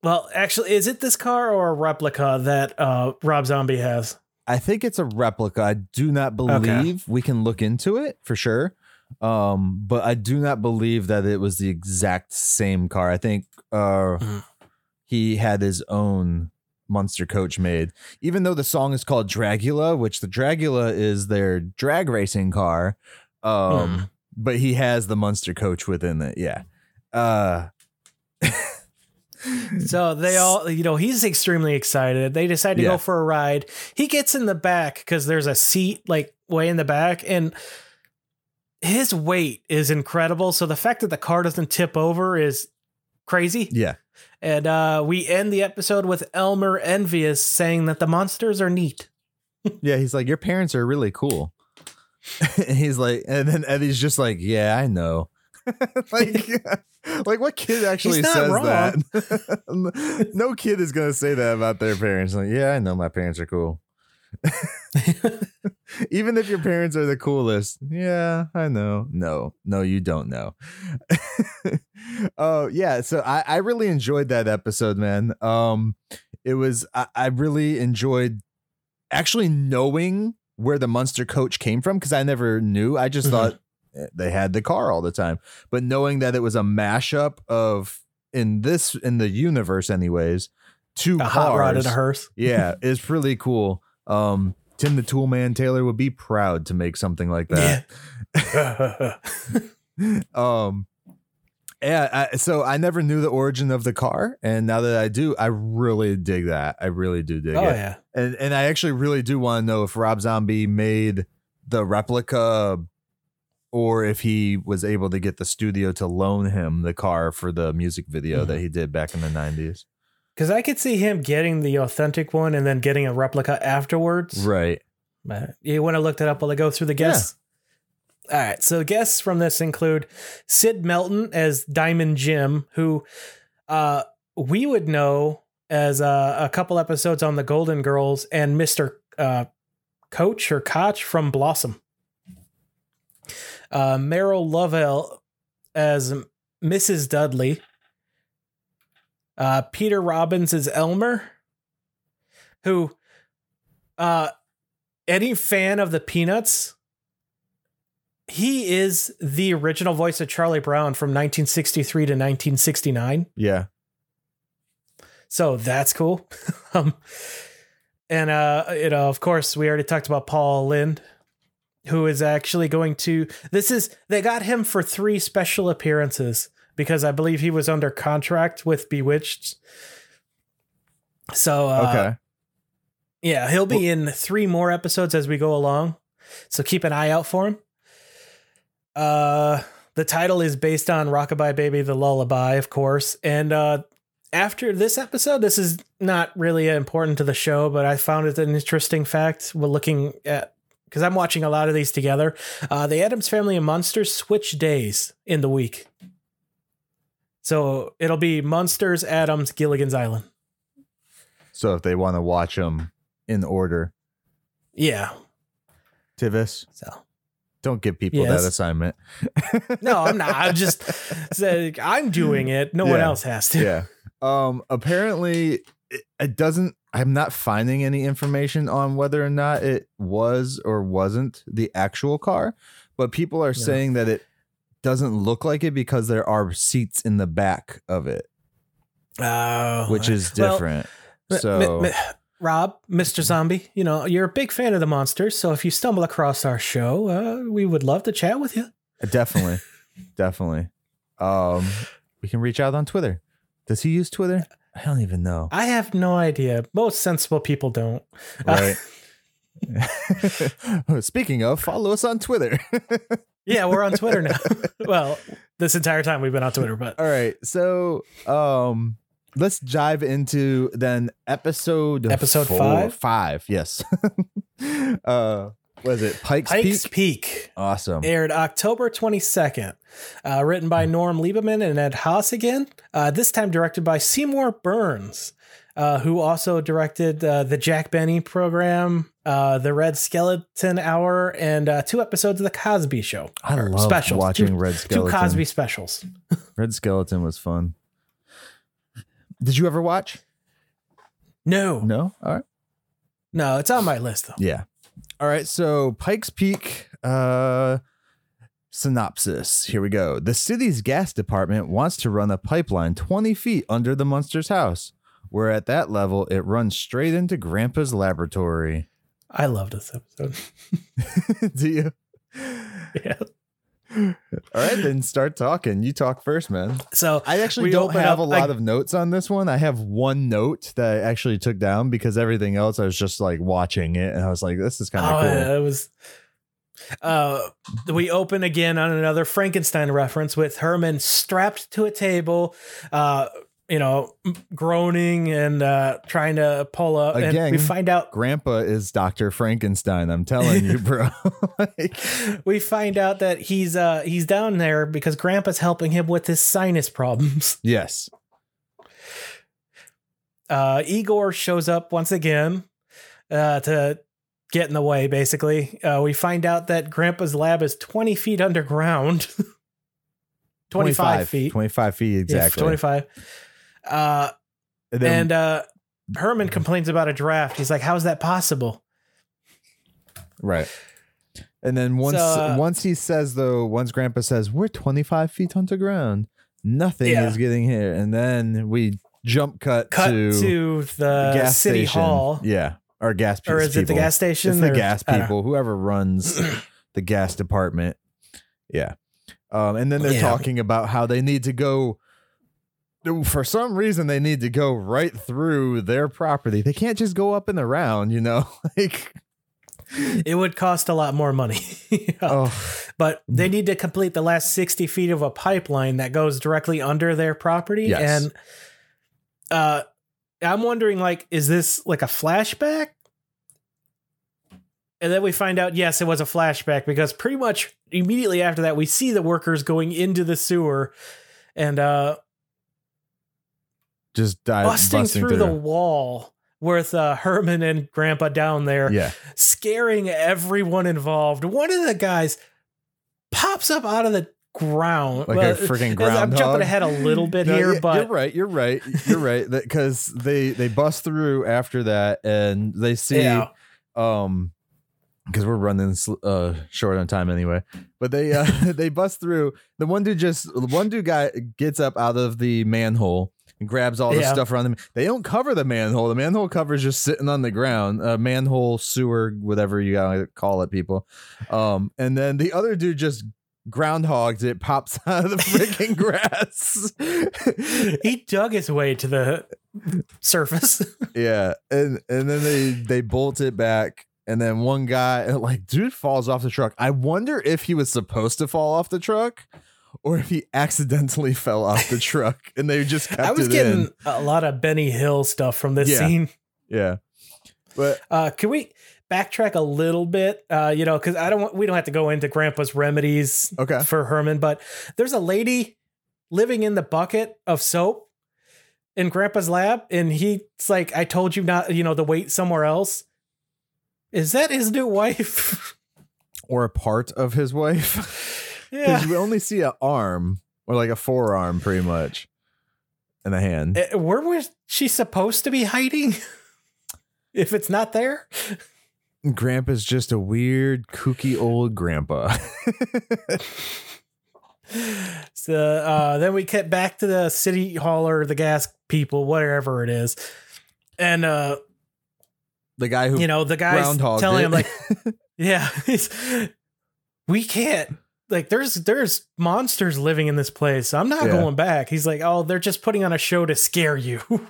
well, actually, is it this car or a replica that uh, Rob Zombie has? I think it's a replica. I do not believe we can look into it for sure. Um, but I do not believe that it was the exact same car. I think uh Mhm. he had his own Munster coach made. Even though the song is called Dragula, which the Dragula is their drag racing car. Um Hmm. But he has the Munster coach within it. Yeah. Uh So they all, you know, he's extremely excited. They decide to Yeah. go for a ride. He gets in the back because there's a seat like way in the back, and his weight is incredible. So the fact that the car doesn't tip over is crazy. yeah. And uh, we end the episode with Elmer envious saying that the Munsters are neat. Yeah, he's like, Your parents are really cool. and he's like, and then Eddie's just like, Yeah, I know. like, like what kid actually says wrong. that? no kid is gonna say that about their parents. Like, yeah, I know my parents are cool. Even if your parents are the coolest, yeah, I know. No, no, you don't know. Oh yeah, so I, I really enjoyed that episode, man. Um, it was I, I really enjoyed actually knowing where the Munster coach came from because I never knew. I just Mhm. thought eh, they had the car all the time, but knowing that it was a mashup of in this in the universe, anyways, two A cars. hot rod and a hearse. yeah, it's pretty cool. Um, Tim the Toolman Taylor would be proud to make something like that. um yeah I, so i never knew the origin of the car and now that i do i really dig that i really do dig oh it Oh yeah. and and i actually really do want to know if rob zombie made the replica or if he was able to get the studio to loan him the car for the music video that mm-hmm. he did back in the 90s Because I could see him getting the authentic one and then getting a replica afterwards. right But you want to look that up while I go through the guests? All right. So guests from this include Sid Melton as Diamond Jim, who uh, we would know as uh, a couple episodes on the Golden Girls, and Mr. Uh, Coach or Koch from Blossom. Uh, Meryl Lovell as Mrs. Dudley. Uh, Peter Robbins as Elmer, who uh, any fan of the Peanuts, he is the original voice of Charlie Brown from 1963 to 1969. yeah So that's cool. um, and uh, you know, of course, we already talked about Paul Lind, who is actually going to. This is they got him for three special appearances because I believe he was under contract with Bewitched. So uh, okay yeah, he'll be in three more episodes as we go along. So keep an eye out for him. Uh the title is based on Rockabye Baby the Lullaby, of course. And uh after this episode, this is not really important to the show, but I found it an interesting fact. We're looking at because I'm watching a lot of these together. Uh, the Addams Family and Munsters switch days in the week. So it'll be Munsters, Addams, Gilligan's Island. so if they want to watch them in order Yeah. tivis So don't give people Yes. that assignment No, I'm not. I'm just saying I'm doing it. No one else has to. yeah. Um. Apparently, it, doesn't. I'm not finding any information on whether or not it was or wasn't the actual car, but people are saying that it doesn't look like it because there are seats in the back of it, Oh, which is different. M- so m- m- Rob, Mr. Zombie, you know, you're a big fan of the Munsters, so if you stumble across our show, uh, we would love to chat with you. definitely, definitely. Um, we can reach out on Twitter. Does he use Twitter? I don't even know. I have no idea. Most sensible people don't. Uh, Right. Speaking of, follow us on Twitter. yeah, we're on Twitter now. well, this entire time we've been on Twitter, but All right. So, um, let's dive into then episode Episode four- five? Five, yes. uh, was it Pikes, Pike's Pique? Pique. Awesome. aired October 22nd. Uh, written by Norm Liebmann and Ed Haas again. Uh, this time directed by Seymour Berns, uh, who also directed uh, the Jack Benny program, uh, the Red Skelton Hour, and uh, two episodes of the Cosby Show. I love specials. watching Two- Red Two Cosby specials. Red Skelton was fun. Did you ever watch? No, no, All right. No. It's on my list though. Yeah. All right. So Pike's Pique uh synopsis. Here we go. The city's gas department wants to run a pipeline 20 feet under the Munster's house, where at that level it runs straight into Grandpa's laboratory. I love this episode. Do you? yeah. All right, then start talking. You talk first, man. So I actually don't have a lot I- of notes on this one. I have one note that I actually took down because everything else I was just like watching it and I was like, this is kind of Oh, cool. yeah, it was. Uh, we open again on another Frankenstein reference with Herman strapped to a table, uh, you know, groaning and uh, trying to pull up. and Again. we find out Grandpa is Dr. Frankenstein. I'm telling you, bro. like, we find out that he's uh he's down there because Grandpa's helping him with his sinus problems. yes. Uh, Igor shows up once again uh, to get in the way. Basically, uh, we find out that Grandpa's lab is twenty feet underground. 25 feet. 25 feet exactly. 25. Uh, And then, and uh, Herman complains about a draft. He's like, "How's that possible?" right. And then once So, uh, once he says though, once Grandpa says we're 25 feet underground, nothing Yeah. is getting here, and then we jump cut, Cut to, to the gas city station. hall, Yeah, or gas. or is it the people. gas station? It's the or- gas I don't know. people, whoever runs the gas department. Yeah. Um, and then they're Yeah. talking about how they need to go. For some reason, they need to go right through their property. They can't just go up and around, you know. like, It would cost a lot more money, oh, but they need to complete the last sixty feet of a pipeline that goes directly under their property. Yes. And uh, I'm wondering, like, is this like a flashback? And then we find out, yes, it was a flashback because pretty much immediately after that, we see the workers going into the sewer and uh, just dive, busting, busting, through, the wall with uh, Herman and Grandpa down there, Yeah, scaring everyone involved. One of the guys pops up out of the ground. Like a freaking ground. I'm jumping ahead a little bit No, here, but you're right. You're right. You're right. Because they they bust through after that, and they see yeah. um because we're running uh short on time anyway but they uh they bust through the one dude just one dude guy gets up out of the manhole and grabs all the Yeah. stuff around them. they don't cover the manhole the manhole cover is just sitting on the ground uh manhole sewer whatever you gotta call it people um and then the other dude just groundhogs it pops out of the freaking grass he dug his way to the surface. Yeah, and and then they they bolt it back, and then one guy like dude falls off the truck. I wonder if he was supposed to fall off the truck, or if he accidentally fell off the truck, and they just kept I was getting in. a lot of Benny Hill stuff from this Yeah. scene. Yeah, but Uh, can we backtrack a little bit? Uh, you know, because I don't want we don't have to go into Grandpa's remedies okay, for Herman, but there's a lady living in the bucket of soap in Grandpa's lab, and he's like, "I told you not, you know, to wait somewhere else." Is that his new wife? or a part of his wife yeah. because we only see an arm or like a forearm, pretty much, and a hand. Uh, Where was she supposed to be hiding? if it's not there, Grandpa's just a weird, kooky old grandpa. so uh, then we get back to the city hall or the gas people, whatever it is, and uh, the guy who you know the guy telling it. him like, yeah, we can't. Like there's there's monsters living in this place. I'm not Yeah. going back. He's like, oh, they're just putting on a show to scare you.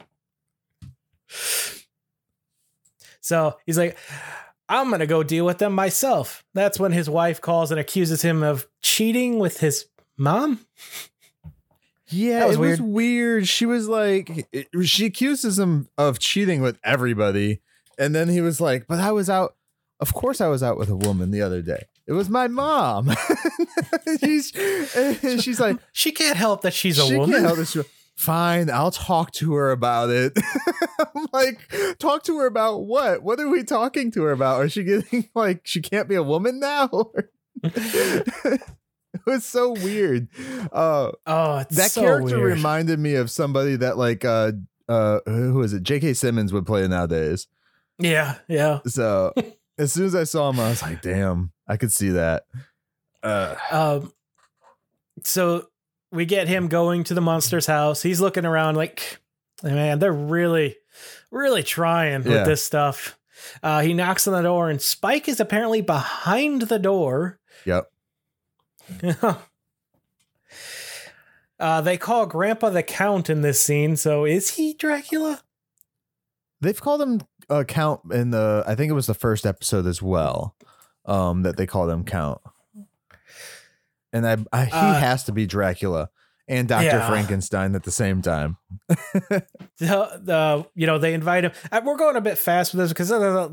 so he's like, I'm gonna go deal with them myself. That's when his wife calls and accuses him of cheating with his mom. Yeah, was it was weird. She was like, it- she accuses him of cheating with everybody, and then he was like, "But I was out. Of course, I was out with a woman the other day. It was my mom." she's, she's like, She can't help that she's a she woman. Can't help this. Fine, I'll talk to her about it. I'm like, talk to her about what? What are we talking to her about? Is she getting like she can't be a woman now? it was so weird. Uh, oh, it's that so character weird. reminded me of somebody that like uh uh who is it? J.K. Simmons would play nowadays. Yeah, yeah. So as soon as I saw him, I was like, damn, I could see that. Uh, Um, so we get him going to the Munster's house. He's looking around like, man, they're really, really trying Yeah. with this stuff. Uh, he knocks on the door, and Spike is apparently behind the door. yep. uh, they call Grandpa the Count in this scene. So is he Dracula? They've called him uh, Count in the I think it was the first episode as well. Um, that they called him Count, and I, I he Uh, has to be Dracula and Doctor yeah. Frankenstein at the same time. the, the you know they invite him uh, we're going a bit fast with this because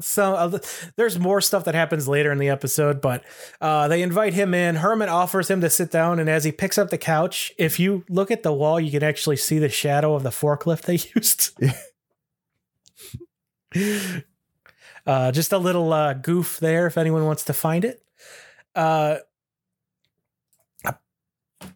some of the- there's more stuff that happens later in the episode but uh, they invite him in herman offers him to sit down and as he picks up the couch if you look at the wall you can actually see the shadow of the forklift they used uh, just a little uh, goof there if anyone wants to find it uh,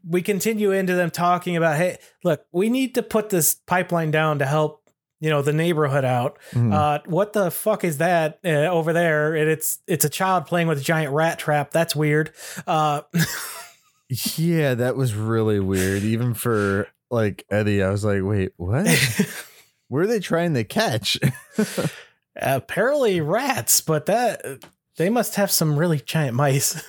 we continue into them talking about hey look we need to put this pipeline down to help you know the neighborhood out Mhm. uh what the fuck is that uh, over there and it's it's a child playing with a giant rat trap that's weird uh yeah, that was really weird. Even for like Eddie, I was like, wait, what? Where are they trying to catch? apparently rats but that they must have some really giant mice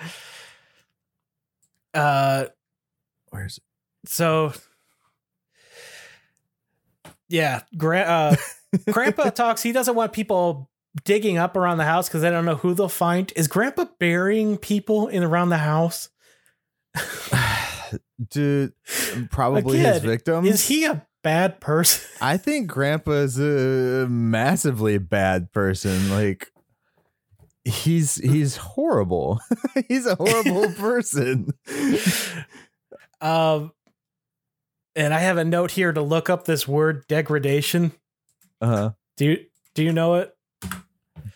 uh Where's so yeah gra- uh, grandpa talks he doesn't want people digging up around the house because they don't know who they'll find is grandpa burying people in around the house dude? Probably his Again, victims. is he a bad person I think Grandpa's a massively bad person. Like he's he's horrible. he's a horrible person. um and i have a note here to look up this word degradation Uh-huh. do you do you know it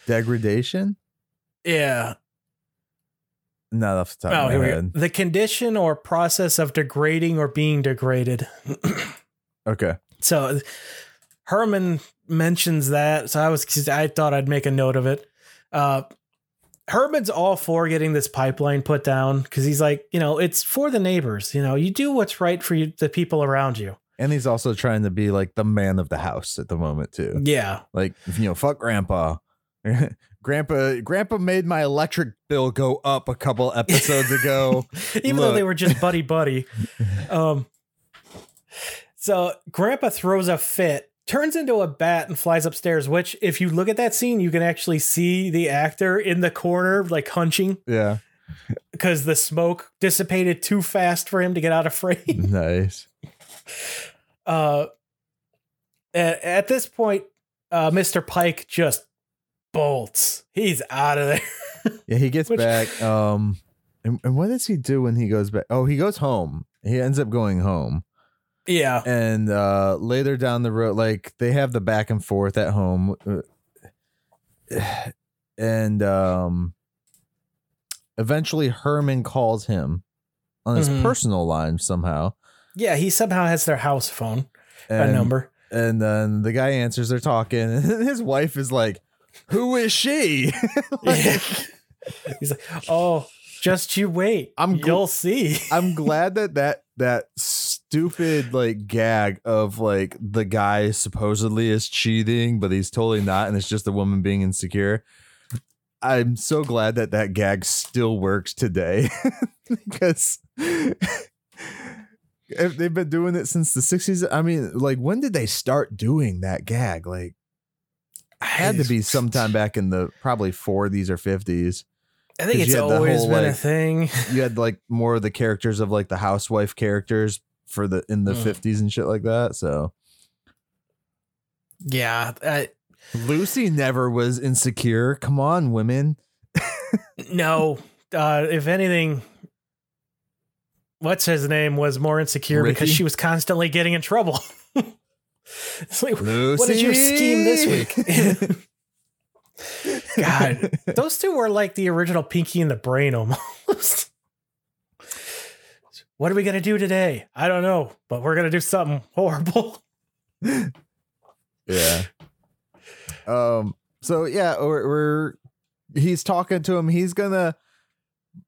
Degradation? yeah Not off the top oh of here my we go head. the condition or process of degrading or being degraded Okay. So Herman mentions that. So I was I thought I'd make a note of it. Uh Herman's all for getting this pipeline put down because he's like, you know, it's for the neighbors. You know, you do what's right for you, the people around you. And he's also trying to be like the man of the house at the moment too. Yeah. Like, you know, fuck grandpa. grandpa grandpa made my electric bill go up a couple episodes ago. Even though they were just buddy buddy. Um so grandpa throws a fit, turns into a bat and flies upstairs, which if you look at that scene, you can actually see the actor in the corner like hunching. yeah. because the smoke dissipated too fast for him to get out of frame. Nice. Uh, at, at this point, uh, Mr. Pike just bolts. He's out of there. Yeah, he gets Which- back. Um, and, and what does he do when he goes back? Oh, he goes home. He ends up going home, yeah. and uh, later down the road, like they have the back and forth at home, uh, and um, eventually Herman calls him on his Mhm. personal line somehow, Yeah, he somehow has their house phone, and, a number. and then the guy answers. They're talking, and his wife is like, "Who is she?" Like, He's like, oh, just you wait. I'm gl- You'll see. I'm glad that that that stupid like gag of like the guy supposedly is cheating, but he's totally not, and it's just a woman being insecure. I'm so glad that that gag still works today because they've been doing it since the 60s. I mean, like when did they start doing that gag? Like had to be sometime back in the probably 40s or 50s. I think it's the always whole, been a thing. you had like more of the characters of like the housewife characters for the in the Mm. 50s and shit like that. So Yeah, I, Lucy never was insecure. Come on, women. no. Uh, if anything, what's his name was more insecure because she was constantly getting in trouble. it's like, Lucy. what is your scheme this week? God, those two were like the original Pinky and the Brain almost. What are we gonna do today? I don't know, but we're gonna do something horrible. yeah. Um. So yeah, we're, we're he's talking to him. He's gonna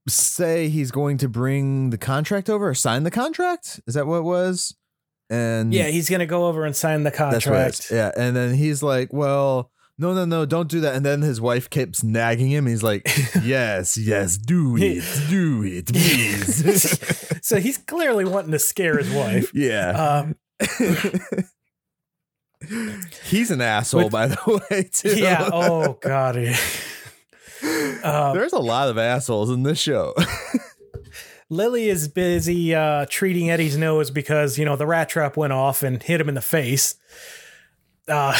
say he's going to bring the contract over or sign the contract. Is that what it was? And Yeah, he's gonna go over and sign the That's what contract. Yeah. And then he's like, well, no, no, no, don't do that. And then his wife keeps nagging him. He's like, yes, yes, do it, do it, please. so he's clearly wanting to scare his wife. yeah. Um, he's an asshole, With- by the way, too. yeah. Oh God. Um, There's a lot of assholes in this show. Lily is busy uh, treating Eddie's nose because you know the rat trap went off and hit him in the face. Uh,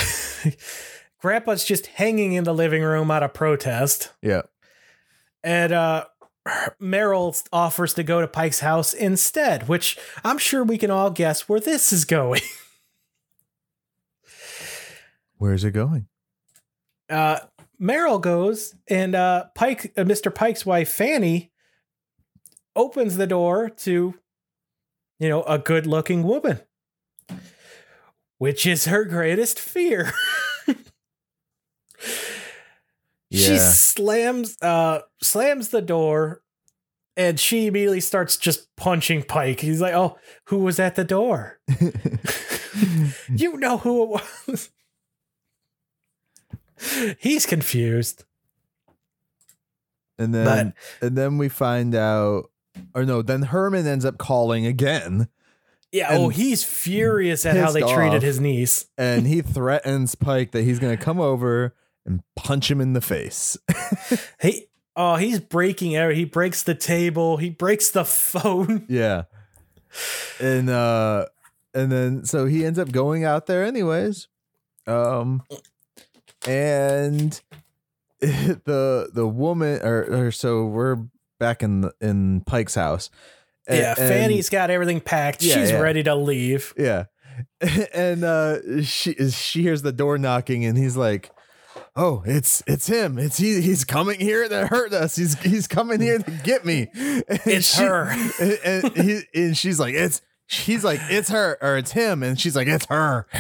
Grandpa's just hanging in the living room out of protest, yeah. and uh, Marilyn offers to go to Pike's house instead, which I'm sure we can all guess where this is going. Where's it going? Uh, Marilyn goes, and uh, Pike, uh, Mr. Pike's wife Fanny, opens the door to, you know, a good-looking woman, which is her greatest fear. She slams, uh, slams the door, and she immediately starts just punching Pike. He's like, "Oh, who was at the door? you know who it was." He's confused. and then and then we find out or no, then Herman ends up calling again. Yeah. oh, he's furious at how they treated his niece. and he threatens Pike that he's going to come over and punch him in the face. He. Oh, he's breaking every. He breaks the table. He breaks the phone. yeah. And uh and then so he ends up going out there anyways. Um and the the woman or, or so we're back in the, in Pike's house. A- yeah, and- Fanny's got everything packed. Yeah, She's yeah. ready to leave. Yeah. And uh she she hears the door knocking and he's like, "Oh, it's it's him. It's he he's coming here to hurt us. He's he's coming here to get me." And It's her. And, and he and she's like, "It's He's like, it's her, or it's him, and she's like, it's her.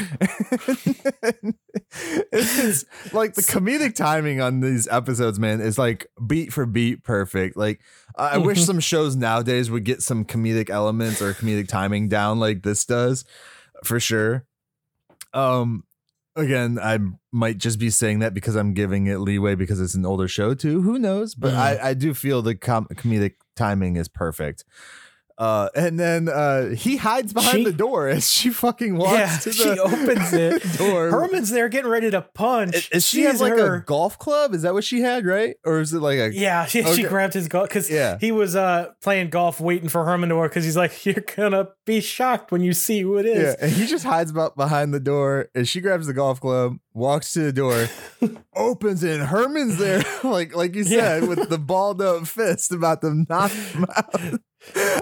it's like the comedic timing on these episodes, man, is like beat for beat perfect. Like, I I wish some shows nowadays would get some comedic elements or comedic timing down like this does, for sure. Um, again, I might just be saying that because I'm giving it leeway because it's an older show too. Who knows? But Mhm. I, I do feel the com- comedic timing is perfect. Uh, and then uh, he hides behind She- the door as she fucking walks yeah, to the she opens it. door. Herman's there getting ready to punch. Is- is she has like her. a golf club? Is that what she had, right? Or is it like a Yeah, she, Okay. she grabbed his golf because Yeah. he was uh playing golf, waiting for Herman to work because he's like, "You're gonna be shocked when you see who it is. Yeah, and he just hides about behind the door, and she grabs the golf club, walks to the door, opens it, and Herman's there, like like you Yeah. said, with the balled up fist about to knock him out.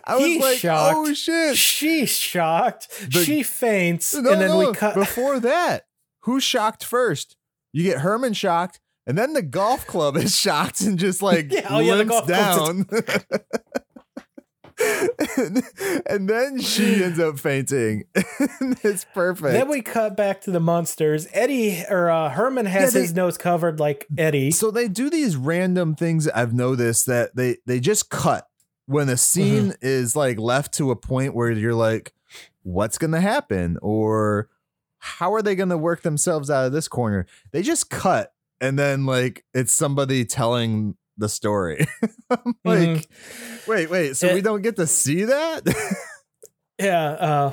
I was He's like, shocked. oh shit! She's shocked. The- she faints, No, and then no, we cut. before that. Who's shocked first? You get Herman shocked, and then the golf club is shocked and just like Yeah, oh yeah, down. and, and then she ends up fainting. it's perfect. Then we cut back to the Munsters. Eddie or uh, Herman has Yeah, they- his nose covered like Eddie. so they do these random things I've noticed that they they just cut when a scene is like left to a point where you're like, what's gonna happen? Or how are they gonna work themselves out of this corner? They just cut and then like it's somebody telling the story. I'm like, Mhm. wait, wait, so we don't get to see that? Yeah, uh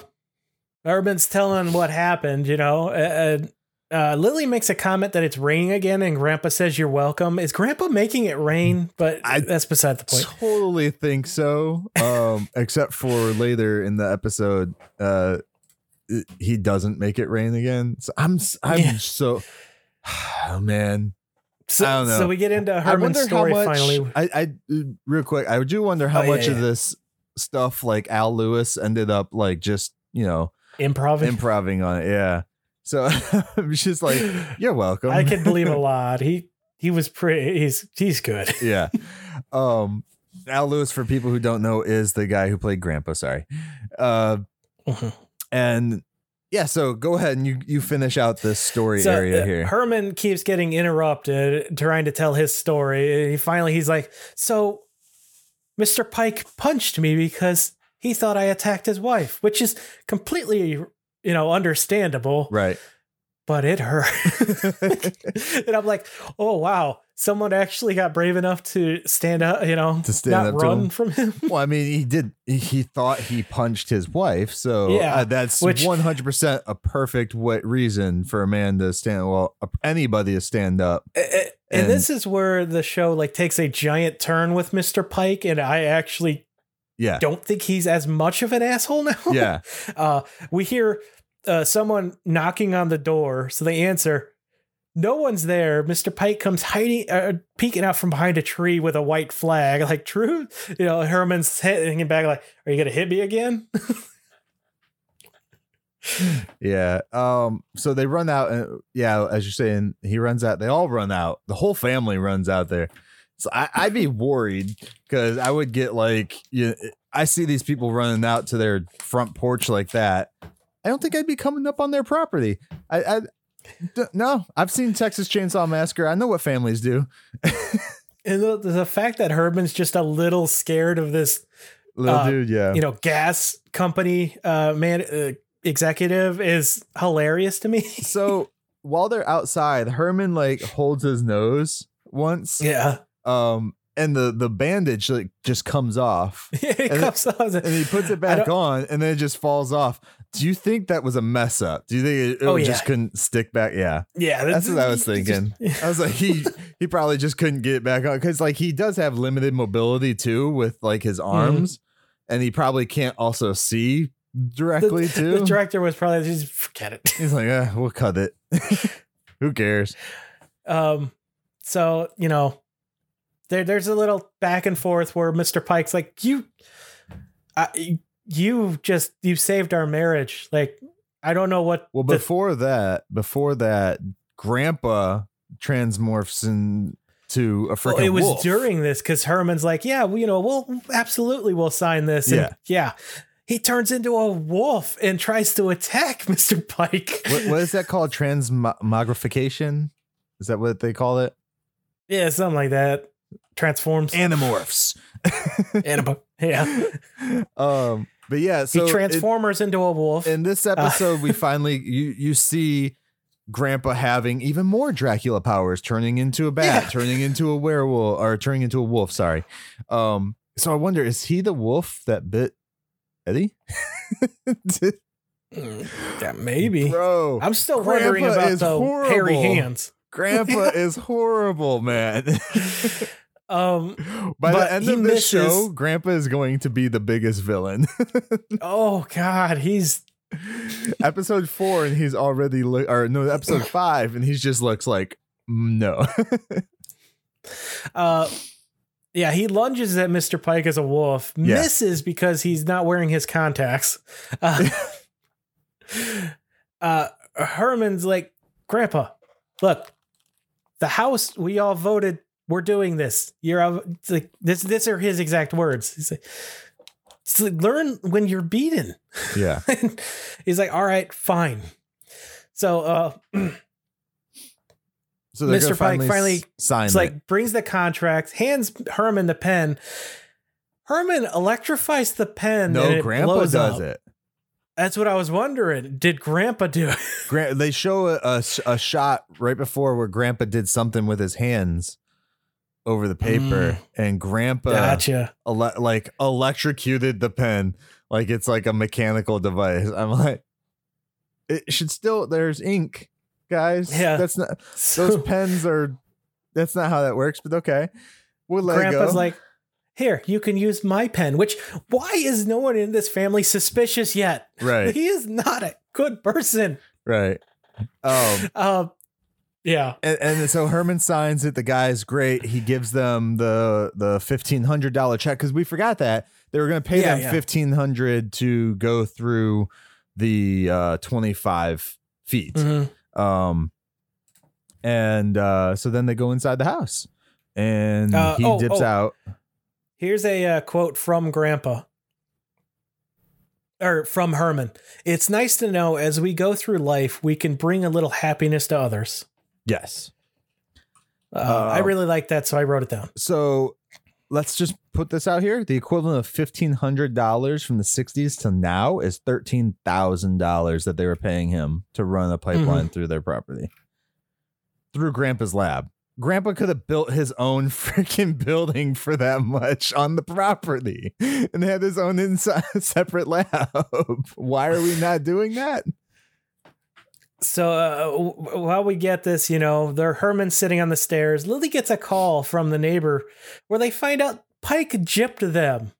Herman's telling what happened, you know, and uh, Lily makes a comment that it's raining again, and Grandpa says you're welcome. Is Grandpa making it rain? But I that's beside the point. I totally think so. Um, except for later in the episode, uh, he doesn't make it rain again. So I'm I'm Yeah. so oh man. So, I don't know. so we get into her. I Herman's wonder story how much. finally. I I real quick. I do wonder how Oh, yeah, much of yeah. this stuff like Al Lewis ended up like just you know Improv. improving on it. Yeah. So I'm just like, you're welcome. I can believe a lot. He he was pretty. He's he's good. yeah. Um, Al Lewis, for people who don't know, is the guy who played Grandpa. Sorry. Uh, Mhm. and yeah, so go ahead and you you finish out this story So, area uh, here. Herman keeps getting interrupted trying to tell his story. He finally he's like, "So Mr. Pike punched me because he thought I attacked his wife," which is completely, you know, understandable, right. but it hurt. and I'm like, "Oh wow, someone actually got brave enough to stand up, you know, To stand not up run him. from him." Well, I mean, he did. He, thought he punched his wife, so Yeah, uh, that's one hundred percent a perfect wa- reason for a man to stand. Well, anybody to stand up. And, And- this is where the show like takes a giant turn with Mr. Pike, and I actually Yeah, don't think he's as much of an asshole now. yeah. Uh, we hear uh, someone knocking on the door, so they answer. No one's there. Mr. Pike comes hiding, uh, peeking out from behind a tree with a white flag. Like, true? You know, Herman's hitting him back, like, Are you going to hit me again? Yeah. Um. So they run out, and yeah, as you're saying, he runs out. They all run out. The whole family runs out there. So I, I'd be worried because I would get like, you. know, I see these people running out to their front porch like that. I don't think I'd be coming up on their property. I, I d- no. I've seen Texas Chainsaw Massacre. I know what families do. And the, the fact that Herman's just a little scared of this, Little Uh, dude, yeah. you know, gas company uh, man uh, executive is hilarious to me. so while they're outside, Herman like holds his nose once. yeah. Um. And the the bandage like just comes off. it And comes out as and he puts it back on and then it just falls off. Do you think that was a mess up? Do you think it, it Oh, just couldn't stick back? Yeah. yeah, That's what I was thinking. I was like, he he probably just couldn't get it back on because like he does have limited mobility too with like his Mm-hmm. arms, and he probably can't also see directly too. The director was probably just forget it. He's like, yeah, we'll cut it. Who cares? Um, so you know, there there's a little back and forth where Mr. Pike's like, you, I, you just you saved our marriage. Like, I don't know what. Well, before that, before that, Grandpa transmorphs into a oh, freaking. Well, it was wolf. during this because Herman's like, yeah, well, you know, we'll absolutely we'll sign this. And Yeah. yeah. He turns into a wolf and tries to attack Mr. Pike. what, what is that called? Transmogrification? Is that what they call it? Yeah, something like that. Transforms. Animorphs. Anima- yeah. um, but yeah, so he it- transformers into a wolf. in this episode, we finally you you see Grandpa having even more Dracula powers, turning into a bat, Yeah. turning into a werewolf, or turning into a wolf. Sorry. Um, so I wonder, is he the wolf that bit Eddie? Mm, yeah, maybe. bro. I'm still Grandpa wondering about the hairy hands. Grandpa is horrible, man. Um. By the end of this show, Grandpa is going to be the biggest villain. Oh God, he's episode four, and he's already look, or no, episode five, and he just looks like mm, no. uh. Yeah, he lunges at Mr. Pike as a wolf, Yeah. misses because he's not wearing his contacts. Uh, uh, Herman's like, Grandpa, look, the house we all voted we're doing this. You're like this. This are his exact words. He's like, learn when you're beaten. yeah, He's like, all right, fine. So uh so Mr. Pike finally, finally- it. like brings the contract, hands Herman the pen. Herman electrifies the pen. no, Grandpa does up. it. That's what I was wondering. Did Grandpa do it? They show a, a a shot right before where Grandpa did something with his hands over the paper, mm. and Grandpa Gotcha. ele- like electrocuted the pen like it's like a mechanical device. I'm like, it should still there's ink. guys. Yeah. That's not So those pens are that's not how that works, but okay. We'll let Grandpa's go. like, here, you can use my pen. Which why is no one in this family suspicious yet? right, He is not a good person. right. Um Um, yeah, and, and so Herman signs it. The guy's great. He gives them the the fifteen hundred dollar check because we forgot that they were going to pay Yeah, them yeah. fifteen hundred to go through the uh, twenty five feet. Mhm. Um, and uh, so then they go inside the house, and Uh, he oh, dips oh. out. Here's a uh, quote from Grandpa. Or from Herman. It's nice to know as we go through life, we can bring a little happiness to others. Yes. Uh, I Uh, really like that, so I wrote it down. So let's just put this out here. The equivalent of fifteen hundred dollars from the '60s to now is thirteen thousand dollars that they were paying him to run a pipeline Mm-hmm. through their property, through Grandpa's lab. Grandpa could have built his own freaking building for that much on the property and had his own inside separate lab. Why are we not doing that? So uh, w- while we get this, you know, they're Herman sitting on the stairs. Lily gets a call from the neighbor where they find out Pike gypped them.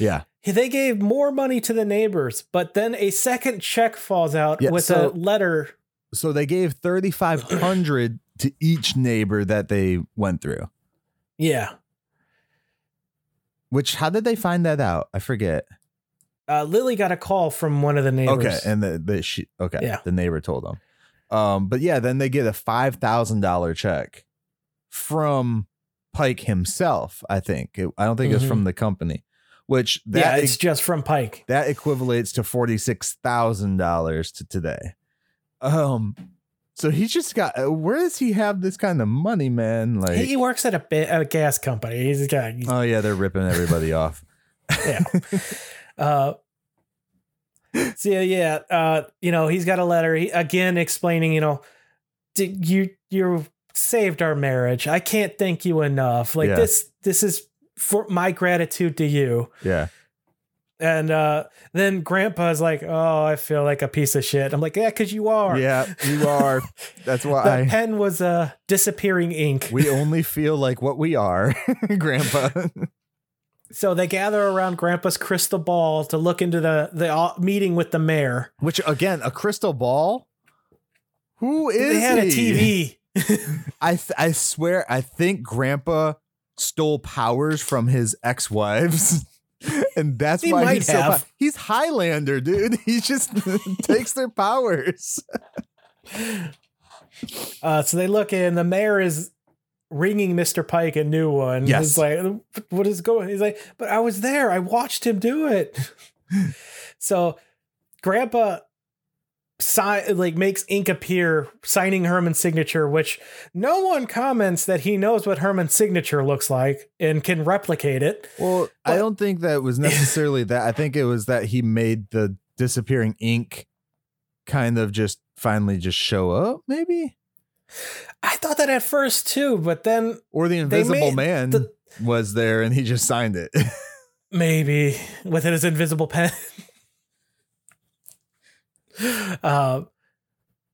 Yeah. They gave more money to the neighbors, but then a second check falls out Yeah, with so- a letter. So they gave thirty five hundred to each neighbor that they went through. Yeah. Which how did they find that out? I forget. Uh, Lily got a call from one of the neighbors. Okay, and the, the she okay, Yeah. the neighbor told them. Um, but yeah, then they get a five thousand dollar check from Pike himself. I think It- I don't think it's Mhm. from the company, which yeah, that it's just from Pike. that equivalates to forty six thousand dollars to today. Um, so he just got. uh, Where does he have this kind of money, man? Like, he works at a, ba- a gas company. He's got, oh yeah, they're ripping everybody off. yeah. Uh, so yeah, yeah, uh, you know, he's got a letter he, again explaining, you know, "D- you you saved our marriage. I can't thank you enough. Like Yeah. this, this is for my gratitude to you. Yeah, And uh, then Grandpa's like, "Oh, I feel like a piece of shit." I'm like, "Yeah, because you are." yeah, you are. That's That why pen was uh, disappearing ink. we only feel like what we are, Grandpa. so they gather around Grandpa's crystal ball to look into the the uh, meeting with the mayor. Which again, a crystal ball. Who is they had a? TV. I th- I swear, I think Grandpa stole powers from his ex-wives. And that's He why he's so have. he's Highlander, dude. He just takes their powers. Uh, so they look in. The mayor is ringing Mr. Pike a new one. Yes. He's like, what is going? He's like, but I was there. I watched him do it. so Grandpa si- like makes ink appear, signing Herman's signature, which no one comments that he knows what Herman's signature looks like and can replicate it. Well, I don't think that was necessarily that. I think it was that he made the disappearing ink kind of just finally just show up, maybe, I thought that at first too, but then or the Invisible Man the- was there and he just signed it. maybe with his invisible pen. Um,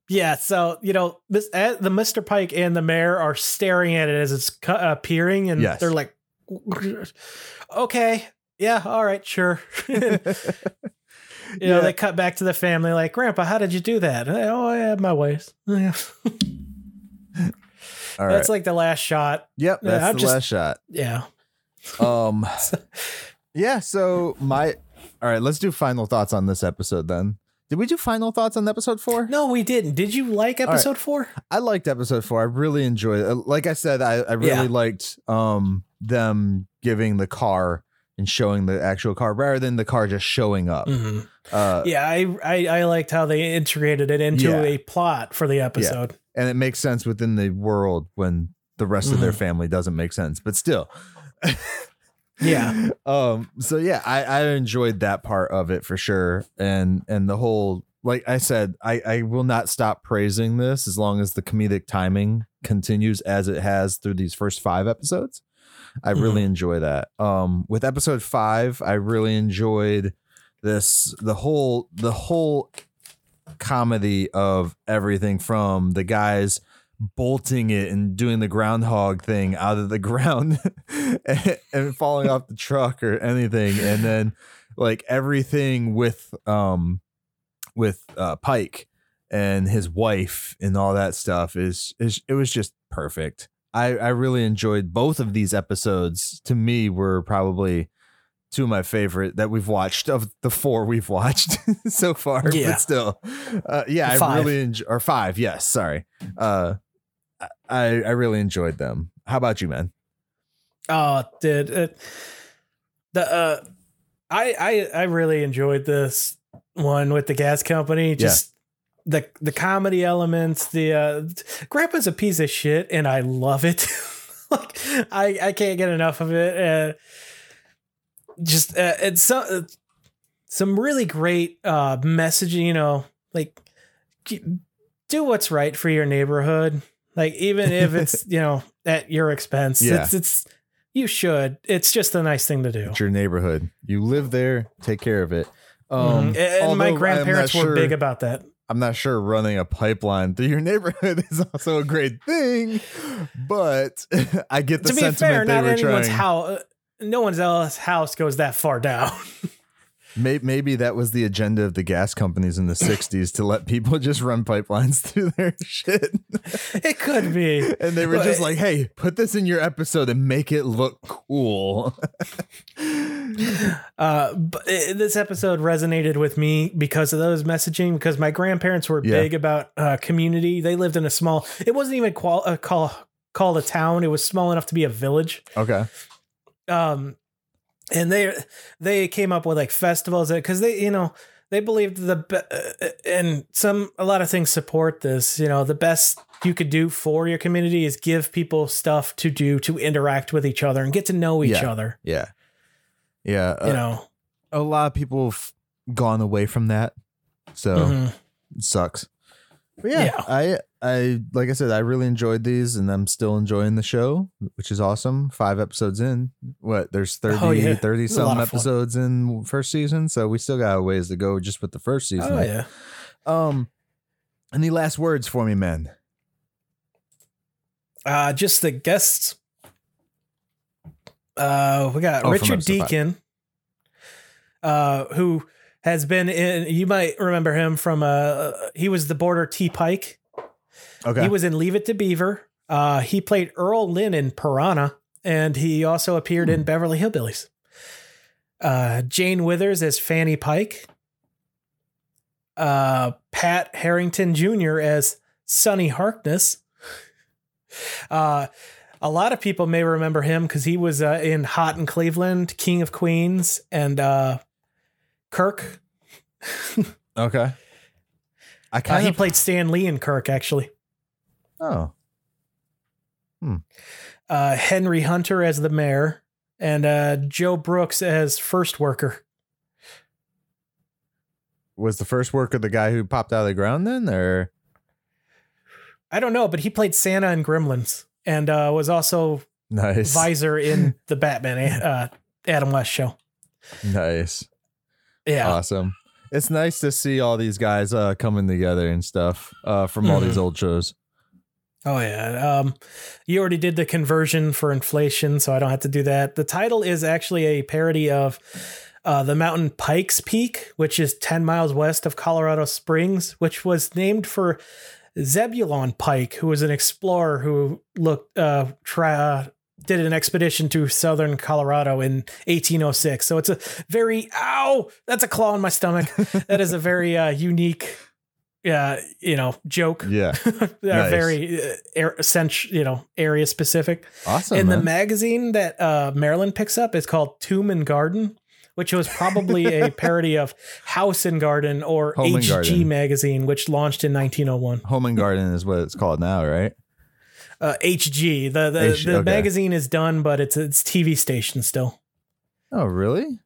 yeah. So you know, this uh, the Mister Pike and the mayor are staring at it as it's cu- appearing, and Yes. they're like, "Okay, yeah, all right, sure." you know, Yeah. they cut back to the family, like, "Grandpa, how did you do that?" oh, I have my ways. Yeah. All right. That's like the last shot. yep, that's I'm the just- last shot. Yeah. Um Yeah, so my all right, let's do final thoughts on this episode then. Did we do final thoughts on episode four? No, we didn't. Did you like right. episode four? I liked episode four. I really enjoyed it. Like I said, I, I really Yeah. liked um them giving the car and showing the actual car rather than the car just showing up. Mhm. Uh, Yeah, I, I I liked how they integrated it into Yeah. a plot for the episode. and it makes sense within the world when the rest of their Mhm. family doesn't make sense, but still. Yeah. um so yeah I I enjoyed that part of it for sure. And and the whole like I said I I will not stop praising this as long as the comedic timing continues as it has through these first 5 episodes. I really enjoy that. Um with episode 5 I really enjoyed this the whole the whole comedy of everything from the guys bolting it and doing the groundhog thing out of the ground and, and falling off the truck or anything and then like everything with um with uh Pike and his wife and all that stuff is is it was just perfect. I I really enjoyed both of these episodes. To me were probably two of my favorite that we've watched of the four we've watched so far. Yeah. But still, uh, yeah, I really enjoy or five. Yes, sorry. Uh, I I really enjoyed them. How about you, man? Oh, dude, it, the uh, I I I really enjoyed this one with the gas company. Just the the comedy elements. The uh, Grandpa's a piece of shit, and I love it. like I I can't get enough of it. Uh, just uh, it's some uh, some really great uh messaging. You know, like do what's right for your neighborhood. Like even if it's you know at your expense, Yeah. it's it's you should. It's just a nice thing to do. It's your neighborhood. You live there. Take care of it. Um, Mhm. and my grandparents not were sure- big about that. I'm not sure running a pipeline through your neighborhood is also a great thing, but I get the to be sentiment fair, they not were anyone's trying. house. No one's else house goes that far down. May- Maybe that was the agenda of the gas companies in the 60s to let people just run pipelines through their shit. it could be. And they were just like, hey, put this in your episode and make it look cool. Uh, but it- this episode resonated with me because of those messaging. Because my grandparents were Yeah. big about uh, community. They lived in a small. It wasn't even qual- uh, call, called a town. It was small enough to be a village. okay. um and they they came up with like festivals because they you know they believed the uh, and some a lot of things support this you know the best you could do for your community is give people stuff to do to interact with each other and get to know each Yeah. other Yeah. Yeah. you uh, know a lot of people have gone away from that. So Mhm. it sucks. But yeah, Yeah. I I like I said, I really enjoyed these and I'm still enjoying the show, which is awesome. Five episodes in. What there's 30, Oh, yeah. 30 It's some episodes in first season. So we still got a ways to go just with the first season. oh yeah Um any last words for me, man? uh just the guests uh we got Oh, richard deacon uh who has been in you might remember him from uh he was the border t pike Okay. He was in Leave It to Beaver. Uh, he played Earl Lynn in Piranha, and he also appeared Hmm. in Beverly Hillbillies. Uh, Jane Withers as Fanny Pike. Uh, Pat Harrington Jr. as Sonny Harkness. Uh, a lot of people may remember him because he was uh, in Hot in Cleveland, King of Queens, and uh, Kirk. okay. I Uh, kind he played Stan Lee in Kirk, actually. Oh. Hmm. uh, Henry Hunter as the mayor, and uh, Joe Brooks as first worker. Was the first worker the guy who popped out of the ground then or I don't know, but he played Santa in Gremlins and uh, was also nice. Visor in the Batman uh, Adam West show. Nice. Yeah, Awesome. It's nice to see all these guys uh coming together and stuff uh from all these Mhm. old shows. Oh yeah. Um, you already did the conversion for inflation, so I don't have to do that. The title is actually a parody of uh, the mountain Pikes Peak, which is 10 miles west of Colorado Springs, which was named for Zebulon Pike, who was an explorer who looked uh, try, uh, did an expedition to southern Colorado in 1806. So it's a very ow, that's a claw in my stomach. that is a very uh, unique, uh, you know, joke. Yeah. They're Nice. very uh, air, cent- you know, area specific. Awesome. and the magazine that uh, Marilyn picks up is called Tomb and Garden, which was probably a parody of House and Garden or Home HG Garden. magazine, which launched in 1901. Home and Garden is what it's called now, right? Uh, HG, the the, H- the okay. magazine is done, but it's it's TV station still. Oh, really?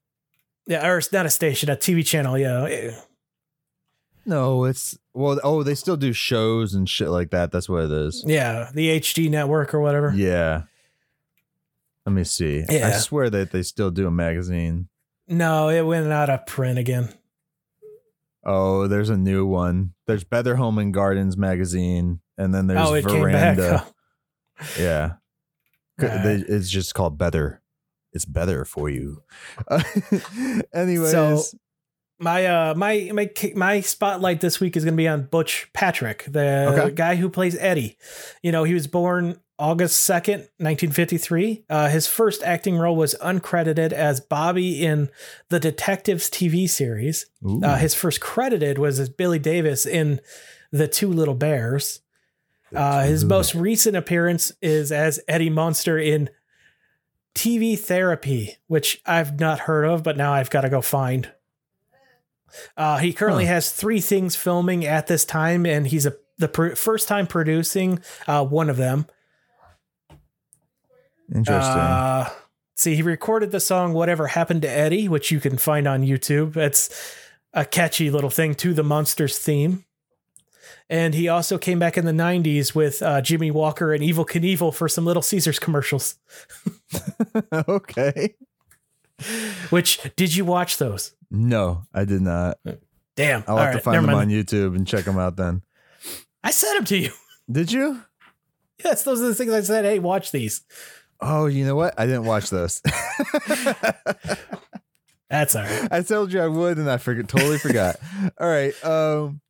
Yeah, or it's not a station, a TV channel. Yeah, No, it's well, oh, they still do shows and shit like that. That's what it is. yeah, the HG network or whatever. Yeah. Let me see. Yeah. I swear that they still do a magazine. No, it went out of print again. Oh, there's a new one. There's Better Home and Gardens magazine, and then there's oh, Veranda. Yeah. Uh, It's just called Better. It's better for you. anyways, So- my uh my my my spotlight this week is going to be on Butch Patrick, the Okay. guy who plays Eddie. You know, he was born August 2nd, 1953. Uh, his first acting role was uncredited as Bobby in the Detectives TV series. Uh, his first credited was as Billy Davis in The Two Little Bears. Uh, his most recent appearance is as Eddie Munster in TV Therapy, which I've not heard of, but now I've got to go find. Uh, he currently Huh. has three things filming at this time, and he's a the pr- first time producing uh, one of them. Interesting. Uh, see, he recorded the song "Whatever Happened to Eddie," which you can find on YouTube. It's a catchy little thing to the Munsters theme. And he also came back in the '90s with uh, Jimmie Walker and Evel Knievel for some Little Caesars commercials. okay. Which did you watch those? No, I did not. Damn! I'll All have to find them mind. on YouTube and check them out then. I sent them to you. Did you? Yes, those are the things I said. Hey, watch these. Oh, you know what? I didn't watch those. That's all right. I told you I would, and I forget, totally forgot. All right. Um.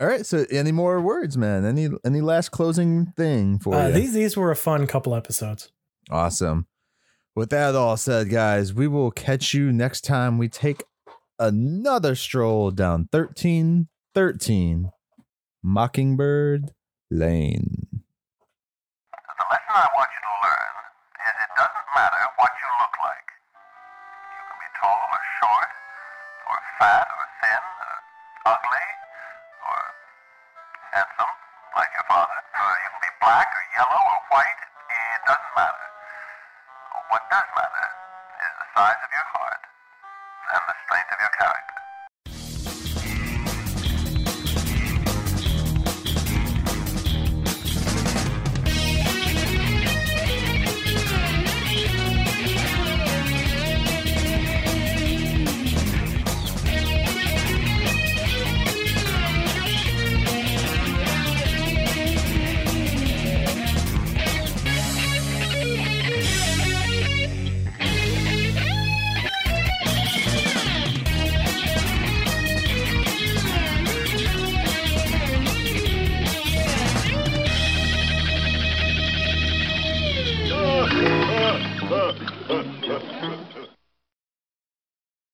All right. So, any more words, man? Any any last closing thing for Uh, you? these these were a fun couple episodes. Awesome. With that all said, guys, we will catch you next time we take another stroll down 1313 Mockingbird Lane. The lesson I want you to learn is it doesn't matter what you look like. You can be tall or short, or fat or thin, or ugly, or handsome, like your father. Or you can be black or yellow or white. It doesn't matter. What does matter is the size of your heart and the strength of your character.